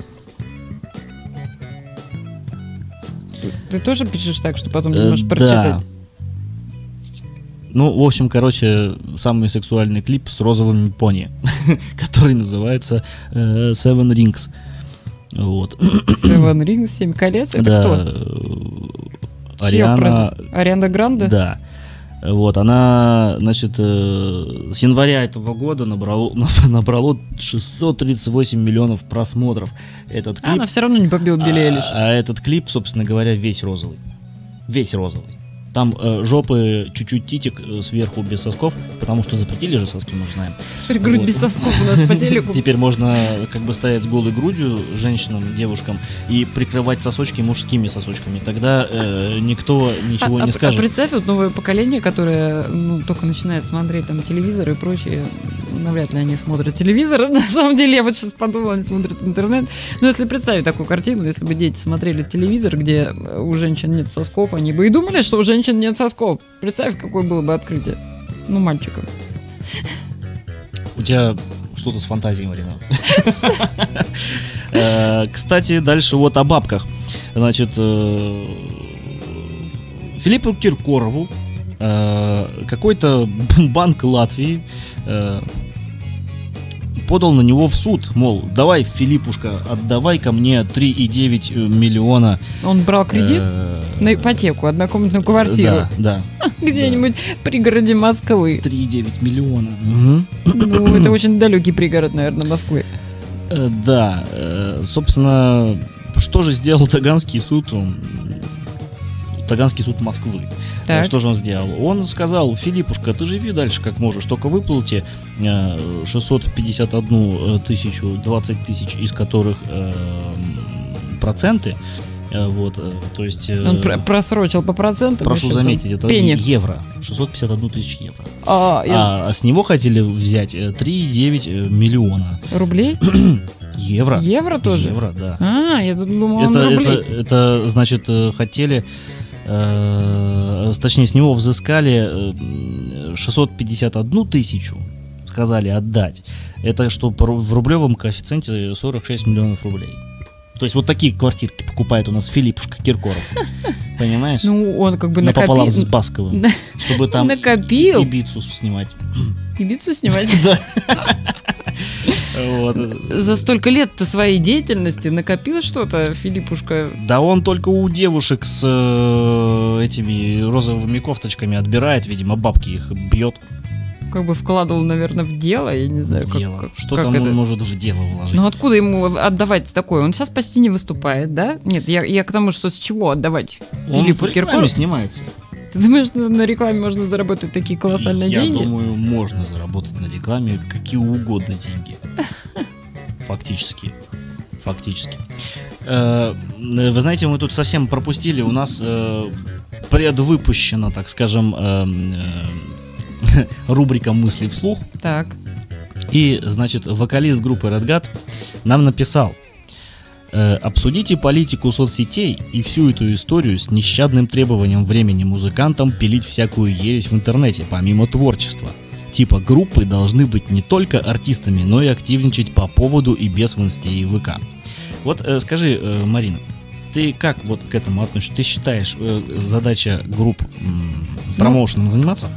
Ты тоже пишешь так, что потом не э, можешь прочитать? Ну, в общем, короче, самый сексуальный клип с розовыми пони, который называется э, Seven Rings. Вот. Seven Rings, Семь колец. Это да. кто? э, Ариана, Ариана Гранде? да. Вот, она, значит, э, с января этого года набрало, набрало 638 миллионов просмотров. Этот А клип. Она все равно не побила Билли а, Эйлиш. а этот клип, собственно говоря, весь розовый. Весь розовый. Там э, жопы чуть-чуть титик э, сверху без сосков, потому что запретили же соски, мы же знаем. Теперь грудь вот. без сосков у нас по телеку. Теперь можно как бы стоять с голой грудью женщинам, девушкам и прикрывать сосочки мужскими сосочками. Тогда э, никто ничего а, не а- а скажет. представь, вот новое поколение, которое ну, только начинает смотреть там телевизор и прочее, навряд ли они смотрят телевизор. На самом деле, я вот сейчас подумала, они смотрят интернет. Но если представить такую картину, если бы дети смотрели телевизор, где э, у женщин нет сосков, они бы и думали, что у женщин нет сосков. Представь, какое было бы открытие. Ну, мальчикам. У тебя что-то с фантазией, Марина. Э, Кстати, дальше вот о бабках. Значит, э, Филиппу Киркорову э, какой-то банк Латвии подал на него в суд, мол, давай, Филиппушка, отдавай ко мне 3,9 миллиона. Он брал кредит э, на ипотеку, однокомнатную квартиру. Да, да. Где-нибудь в пригороде Москвы. 3,9 миллиона. Мгм. Ну, это очень далекий пригород, наверное, Москвы. Э, Да, э, собственно, что же сделал Таганский суд? Он Таганский суд Москвы. Так. Что же он сделал? Он сказал, Филиппушка, ты живи дальше как можешь, только выплати э, 651 тысячу, 20 тысяч, из которых э, проценты. Э, вот, э, то есть... э, Он про- просрочил по процентам. прошу заметить, это пени. евро. 651 тысячу евро. А, я- А, а с него хотели взять э, 3,9 миллиона Рублей? евро. Евро тоже? Евро, да. А, я думал, это, рублей. это, это, значит, э, хотели, э, точнее, с него взыскали э, 651 тысячу, сказали отдать. Это что в рублевом коэффициенте 46 миллионов рублей. То есть вот такие квартирки покупает у нас Филиппушка Киркоров. Понимаешь? Ну, он как бы Напополам с накопил. Басковым. Чтобы там Накопил. Ибицу снимать. Ибицу снимать. Да. Вот. За столько лет-то своей деятельности накопил что-то, Филиппушка. Да он только у девушек с э, этими розовыми кофточками отбирает, видимо, бабки их бьет. Как бы вкладывал, наверное, в дело, я не знаю, в как, дело. как- Что как там это. он может в дело вложить? Ну откуда ему отдавать такое? Он сейчас почти не выступает, да? Нет, я, я к тому, что с чего отдавать он Филиппу Киркорову? снимается. Ты думаешь, что на рекламе можно заработать такие колоссальные Я деньги? думаю, можно заработать на рекламе какие угодно деньги. Фактически. Фактически. Э, Вы знаете, мы тут совсем пропустили. У нас э, предвыпущена, так скажем, э, э, рубрика «Мысли вслух». Так. И, значит, вокалист группы Red God нам написал э, Обсудите политику соцсетей и всю эту историю с нещадным требованием времени музыкантам пилить всякую ересь в интернете, помимо творчества. Типа группы должны быть не только артистами, но и активничать по поводу и без в инсте и ВК. Вот э, скажи, э, Марина, ты как вот к этому относишься? Ты считаешь э, задача групп м, промоушеном заниматься?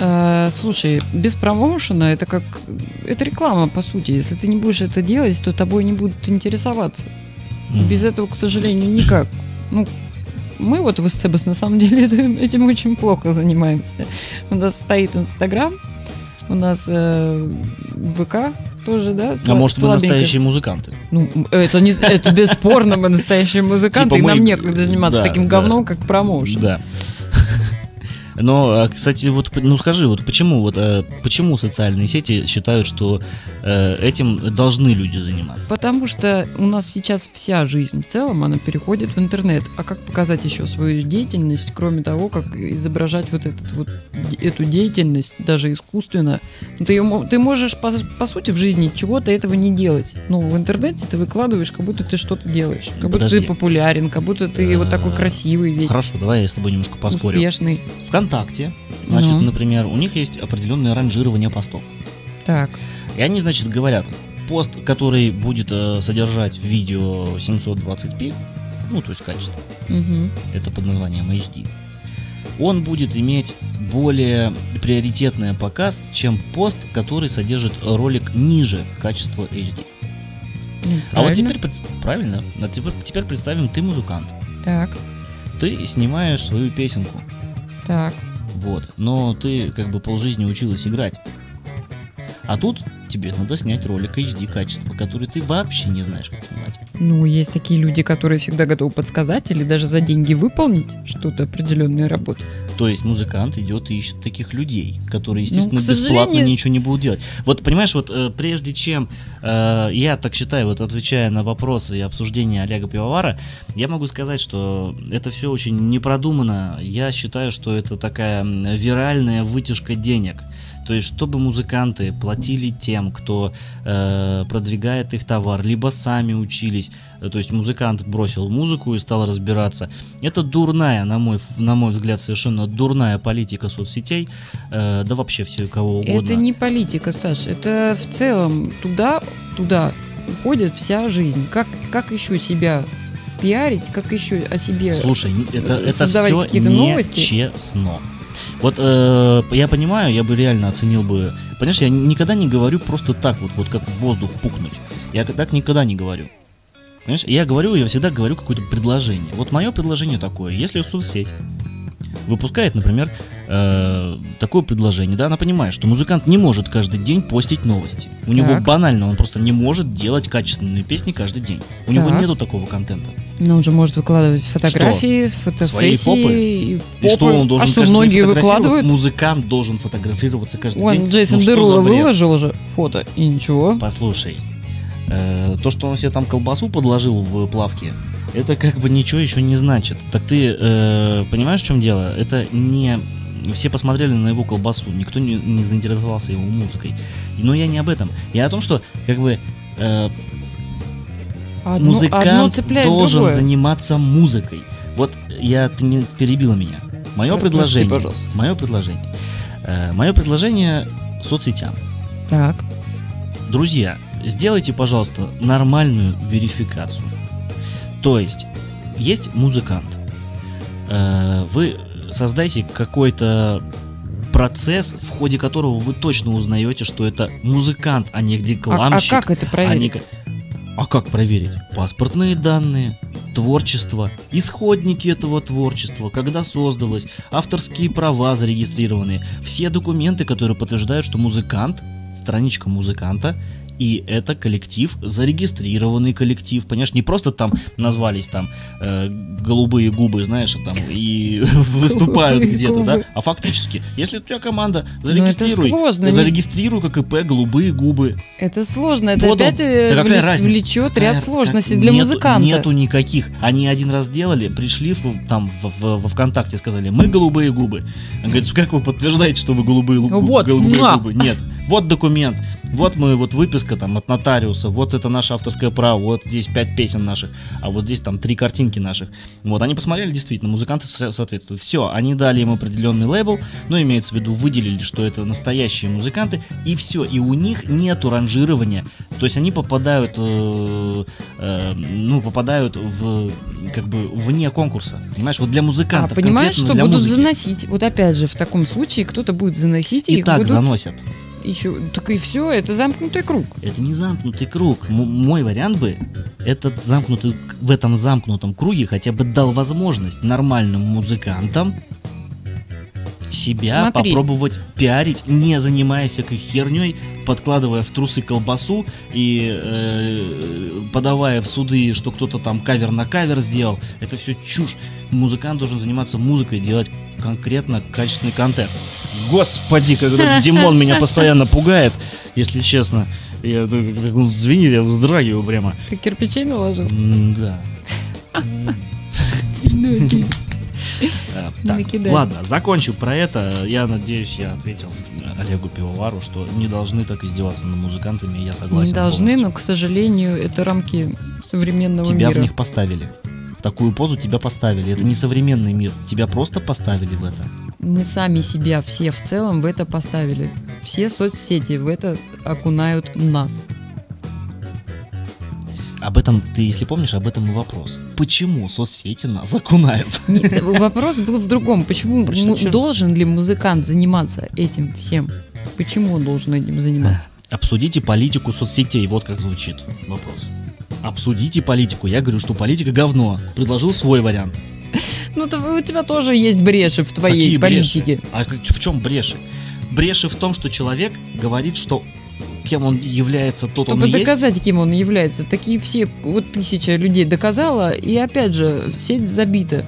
Э, слушай, без промоушена это как... Это реклама, по сути. Если ты не будешь это делать, то тобой не будут интересоваться. Без этого, к сожалению, никак. Ну, мы вот в Эстебас на самом деле этим- очень плохо занимаемся. У нас стоит Инстаграм, у нас э, ВК тоже, да? А сла- может вы настоящие музыканты? Ну, это, не, это бесспорно, мы настоящие музыканты, Типа и нам мы- некогда заниматься да, таким да. говном, как промоушен. Да. Но, а, кстати, вот, ну скажи, вот почему, вот, э, почему социальные сети считают, что э, этим должны люди заниматься? Потому что у нас сейчас вся жизнь в целом, она переходит в интернет. А как показать еще свою деятельность, кроме того, как изображать вот, этот, вот эту деятельность, даже искусственно? Ну, Ты, ты можешь, по, по сути, в жизни чего-то этого не делать. Ну, в интернете ты выкладываешь, как будто ты что-то делаешь. Как будто Подожди. ты популярен, как будто ты вот такой Э, красивый весь, Хорошо, давай я с тобой немножко поспорю. успешный. ВКонтакте, значит, Ну. например, у них есть определенное ранжирование постов. Так, И они, значит, говорят, пост, который будет э, содержать видео 720p, ну, то есть качество, мгм. это под названием HD, он будет иметь более приоритетный показ, чем пост, который содержит ролик ниже качества HD. Ну, А вот правильно. теперь, правильно, а теперь, теперь представим, ты музыкант, Так, ты снимаешь свою песенку, так. вот, но ты как бы полжизни училась играть. А тут тебе надо снять ролик HD качества, который ты вообще не знаешь, как снимать. Ну, есть такие люди, которые всегда готовы подсказать или даже за деньги выполнить что-то определенную работу. То есть музыкант идет и ищет таких людей, которые, Ну, естественно, к бесплатно сожалению- ничего не будут делать. Вот понимаешь, вот э, прежде чем э, я так считаю, вот отвечая на вопросы и обсуждения Олега Пивовара, я могу сказать, что это все очень непродуманно. Я считаю, что это такая виральная вытяжка денег. То есть, чтобы музыканты платили тем, кто э, продвигает их товар, либо сами учились. Э, То есть музыкант бросил музыку и стал разбираться. Это дурная, на мой, на мой взгляд, совершенно дурная политика соцсетей, э, да вообще все кого угодно. Это не политика, Саш, это в целом туда, туда уходит вся жизнь. Как, как еще себя пиарить, как еще о себе... Слушай, это, это все нечестно. Вот э, я понимаю, я бы реально оценил бы. Понимаешь, я никогда не говорю просто так вот, вот как в воздух пукнуть. Я так никогда не говорю. Понимаешь, я говорю, я всегда говорю какое-то предложение. Вот мое предложение такое: если соцсеть выпускает, например, э, такое предложение, да, она понимает, что музыкант не может каждый день постить новости. У него Так. банально, он просто не может делать качественные песни каждый день. У него Так. нету такого контента. Но он же может выкладывать фотографии с Своей фотосессии. попы? И, И что попы. он должен А что, многие выкладывают? Музыкант должен фотографироваться каждый Вон, день. Джейсон Ну, что Дерула выложил же фото, и ничего. Послушай, э, то, что он себе там колбасу подложил в плавке, это как бы ничего еще не значит. Так ты э, понимаешь, в чем дело? Это не все посмотрели на его колбасу, никто не, не заинтересовался его музыкой. Но я не об этом. Я о том, что как бы э, Одно, одно музыкант цепляет должен другое. заниматься музыкой. Вот я ты не перебила меня. Мое Прости, предложение. пожалуйста. Мое предложение. Э, мое предложение соцсетям. Так. Друзья, сделайте, пожалуйста, нормальную верификацию. То есть, есть музыкант. Э, Вы создайте какой-то процесс, в ходе которого вы точно узнаете, что это музыкант, а не А, а рекламщик. как это а не проверить? А как проверить? Паспортные данные, творчество, исходники этого творчества, когда создалось, авторские права зарегистрированные, все документы, которые подтверждают, что музыкант, страничка музыканта, и это коллектив, зарегистрированный коллектив, понимаешь, не просто там назвались там э, голубые губы, знаешь, там и выступают где-то, да, а фактически, если у тебя команда, Ну, зарегистрируй, сложно, зарегистрируй как ИП голубые губы, Это сложно, это Подал. опять э, Да разница? влечет ряд сложностей для нету- музыканта. Нету никаких. Они один раз сделали, пришли в- там в- в- во ВКонтакте, сказали, мы голубые губы. Он говорит, как вы подтверждаете, что вы голубые, лу- Вот, голубые губы? Нет. Вот документ, вот мы, вот выписка там от нотариуса, вот это наше авторское право, вот здесь пять песен наших, а вот здесь там три картинки наших. Вот, они посмотрели, действительно, музыканты со- соответствуют. Все, они дали им определенный лейбл, но имеется в виду, выделили, что это настоящие музыканты, и все, и у них нету ранжирования, то есть они попадают, э, э, ну, попадают в, как бы, вне конкурса, понимаешь, вот для А музыкантов, понимаешь, конкретно что будут музыки. заносить? Вот опять же, в таком случае кто-то будет заносить, и так будут заносят. Еще... Так и все, это замкнутый круг. Это не замкнутый круг. М- мой вариант бы, этот замкнутый, в этом замкнутом круге хотя бы дал возможность нормальным музыкантам себя Смотри. попробовать пиарить, не занимаясь всякой херней, подкладывая в трусы колбасу и э, подавая в суды, что кто-то там кавер на кавер сделал. Это все чушь. Музыкант должен заниматься музыкой, делать конкретно качественный контент. Господи, как этот Димон меня постоянно пугает, если честно. Я, ну, как он звенит, я вздрагиваю прямо. Ты кирпичей наложил? Да. Так, Накидай. ладно, закончу про это. Я надеюсь, я ответил Олегу Пивовару, что не должны так издеваться над музыкантами, я согласен. Не должны, полностью. но, к сожалению, это рамки современного Тебя мира. в них поставили. В такую позу тебя поставили. Это не современный мир. Тебя просто поставили в это. Мы сами себя все в целом в это поставили. Все соцсети в это окунают нас. Об этом, ты, если помнишь, об этом и вопрос. Почему соцсети нас окунают? Нет, вопрос был в другом. Почему чёрт? должен ли музыкант заниматься этим всем? Почему он должен этим заниматься? Обсудите политику соцсетей. Вот как звучит вопрос. Обсудите политику. Я говорю, что политика говно. Предложил свой вариант. Ну, то у тебя тоже есть бреши в твоей Какие бреши? политике. А как- в чем бреши? Бреши в том, что человек говорит, что кем он является, тот Чтобы он и есть. доказать, кем он является. Такие все, вот тысяча людей доказала, и опять же, сеть забита.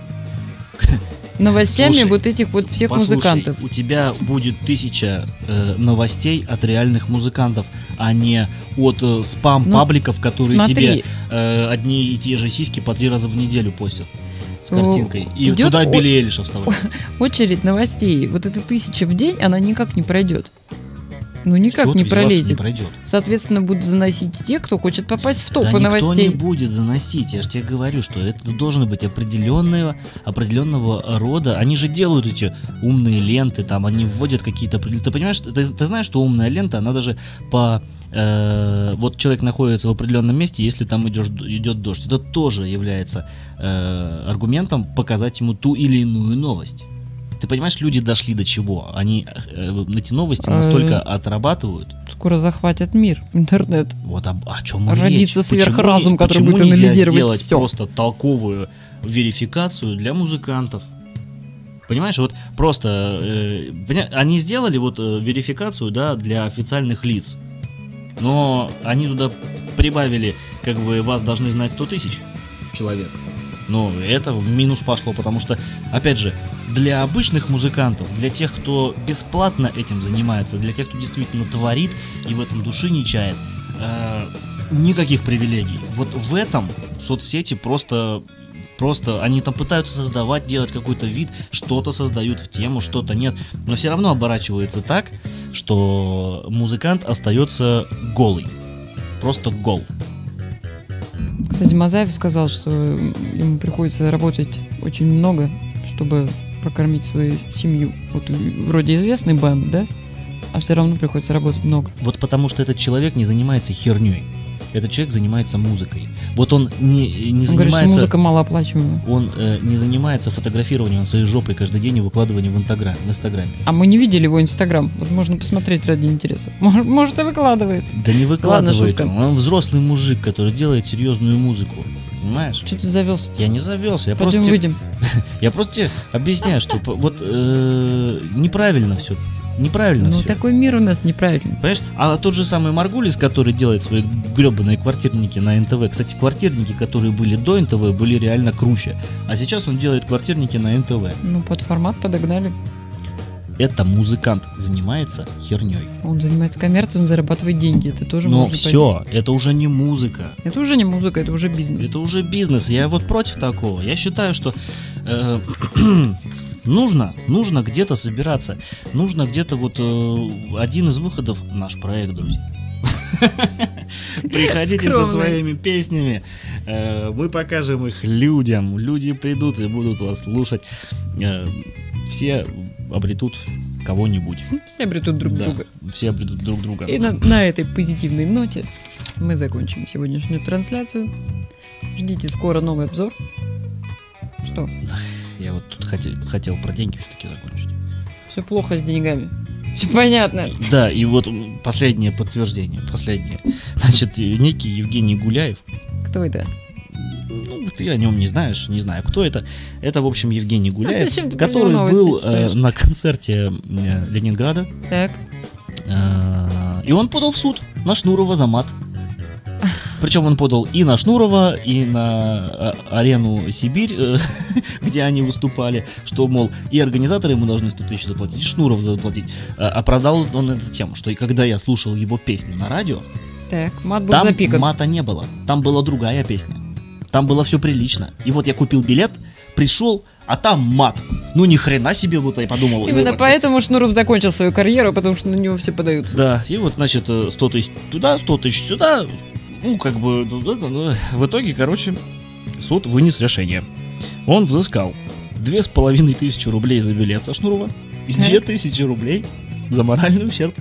Новостями Слушай, вот этих вот всех Послушай, музыкантов. у тебя будет тысяча э, новостей от реальных музыкантов, а не от э, спам-пабликов, которые тебе Смотри, э, одни и те же сиськи по три раза в неделю постят с то картинкой. И идет туда Билли Элиша вставляют. очередь новостей. Вот эта тысяча в день, она никак не пройдет. Ну, никак не пролезет. не пройдет? Соответственно, будут заносить те, кто хочет попасть в топы да никто новостей. не будет заносить. Я же тебе говорю, что это должно быть определенного, определенного рода. Они же делают эти умные ленты, там, они вводят какие-то... Ты понимаешь, ты, ты знаешь, что умная лента, она даже по... э, вот человек находится в определенном месте, если там идешь, идет дождь. Это тоже является э, аргументом показать ему ту или иную новость. Ты понимаешь, люди дошли до чего? Они э, эти новости настолько отрабатывают, Скоро захватят мир, интернет. вот об, о чем Родится речь. сверхразум, Почему- который почему будет анализировать сделать всё? просто толковую верификацию для музыкантов? Понимаешь, вот просто э, они сделали вот э, верификацию, да, для официальных лиц, но они туда прибавили, как бы вас должны знать 100 тысяч человек. Но это в минус пошло, потому что, опять же, для обычных музыкантов, для тех, кто бесплатно этим занимается, для тех, кто действительно творит и в этом души не чает, э, никаких привилегий. Вот в этом соцсети просто Просто они там пытаются создавать, делать какой-то вид, что-то создают в тему, что-то нет. Но все равно оборачивается так, что музыкант остается голый. Просто гол. Кстати, Мазаев сказал, что ему приходится работать очень много, чтобы прокормить свою семью. Вот вроде известный бэнд, да? А все равно приходится работать много. Вот потому что этот человек не занимается херней этот человек занимается музыкой. Вот он не, не он занимается... Говорит, музыка малооплачиваемая. Он э, не занимается фотографированием своей жопой каждый день и выкладыванием в, инстаграм, в Инстаграме. А мы не видели его Инстаграм. Вот можно посмотреть ради интереса. Может, может и выкладывает. Да не выкладывает Ладно, он. взрослый мужик, который делает серьезную музыку. Понимаешь? Что ты завелся? Я не завелся. Я Пойдем просто выйдем. я просто тебе объясняю, что вот э, неправильно все Неправильно Ну, все. такой мир у нас неправильный. Понимаешь? А тот же самый Маргулис, который делает свои гребаные квартирники на НТВ. Кстати, квартирники, которые были до НТВ, были реально круче. А сейчас он делает квартирники на НТВ. Ну, под формат подогнали. Это музыкант занимается херней. Он занимается коммерцией, он зарабатывает деньги. Это тоже Но можно все, понять. это уже не музыка. Это уже не музыка, это уже бизнес. Это уже бизнес. Я вот против такого. Я считаю, что э, нужно, нужно где-то собираться. Нужно где-то вот э, один из выходов наш проект, друзья. Приходите со своими песнями. Э, мы покажем их людям. Люди придут и будут вас слушать. Э, все обретут кого-нибудь. Все обретут друг Да, друга. все обретут друг друга. И на, на этой позитивной ноте мы закончим сегодняшнюю трансляцию. Ждите скоро новый обзор. Что? Вот тут хотел, хотел про деньги все-таки закончить. Все плохо с деньгами. Все понятно. Да, и вот последнее подтверждение, последнее. Значит, некий Евгений Гуляев, Кто это? ну, ты о нем не знаешь, не знаю, кто это. Это, в общем, Евгений Гуляев, ты про него который был э, на концерте э, Ленинграда, Так. э, и он подал в суд на Шнурова за мат. Причем он подал и на Шнурова, и на а, арену Сибирь, э, где они выступали, что, мол, и организаторы ему должны 100 тысяч заплатить, и Шнуров заплатить. А, оправдал он эту тему, что и когда я слушал его песню на радио, Так, мат был там запикан. мата не было. Там была другая песня. Там было все прилично. И вот я купил билет, пришел, а там мат. Ну ни хрена себе, вот я подумал. Именно ну, поэтому Шнуров закончил свою карьеру, потому что на него все подают. Да, и вот, значит, э, 100 тысяч туда, 100 тысяч сюда. Ну, как бы, ну, это, ну, в итоге, короче, суд вынес решение. Он взыскал две с половиной тысячи рублей за билет со Шнурова и две тысячи рублей за моральный ущерб.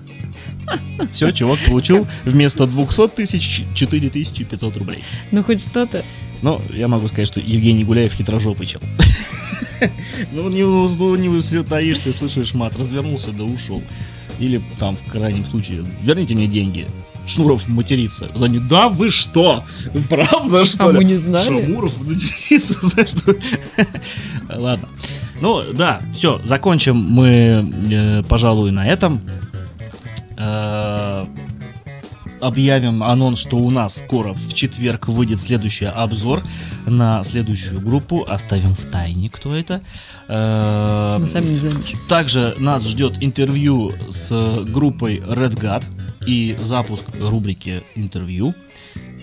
Все, чувак получил вместо 200 тысяч 4500 рублей. Ну хоть что-то. Но я могу сказать, что Евгений Гуляев хитрожопый чел. Ну, не, ну, не стоишь, ты слышишь мат, развернулся да ушел. Или там, в крайнем случае, верните мне деньги. Шнуров матерится. Они, да вы что? Правда, что А ли? мы не знали. Шамуров матерится, знаешь, что... Ладно. Ну, да, все, закончим мы, э, пожалуй, на этом. Э, объявим анонс, что у нас скоро в четверг выйдет следующий обзор на следующую группу. Оставим в тайне, кто это. Э, Мы сами не знаем также нас ждет интервью с группой Red God и запуск рубрики интервью.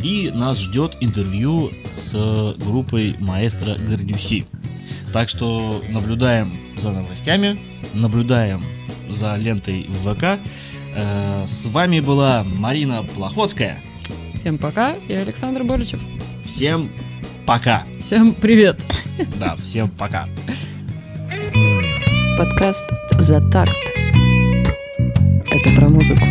И нас ждет интервью с группой Маэстро Гордюси. Так что наблюдаем за новостями, наблюдаем за лентой в ВК. Э, С вами была Марина Плохотская. Всем пока, я Александр Боличев. Всем пока. Всем привет. Да, всем пока. Подкаст «За такт». Это про музыку.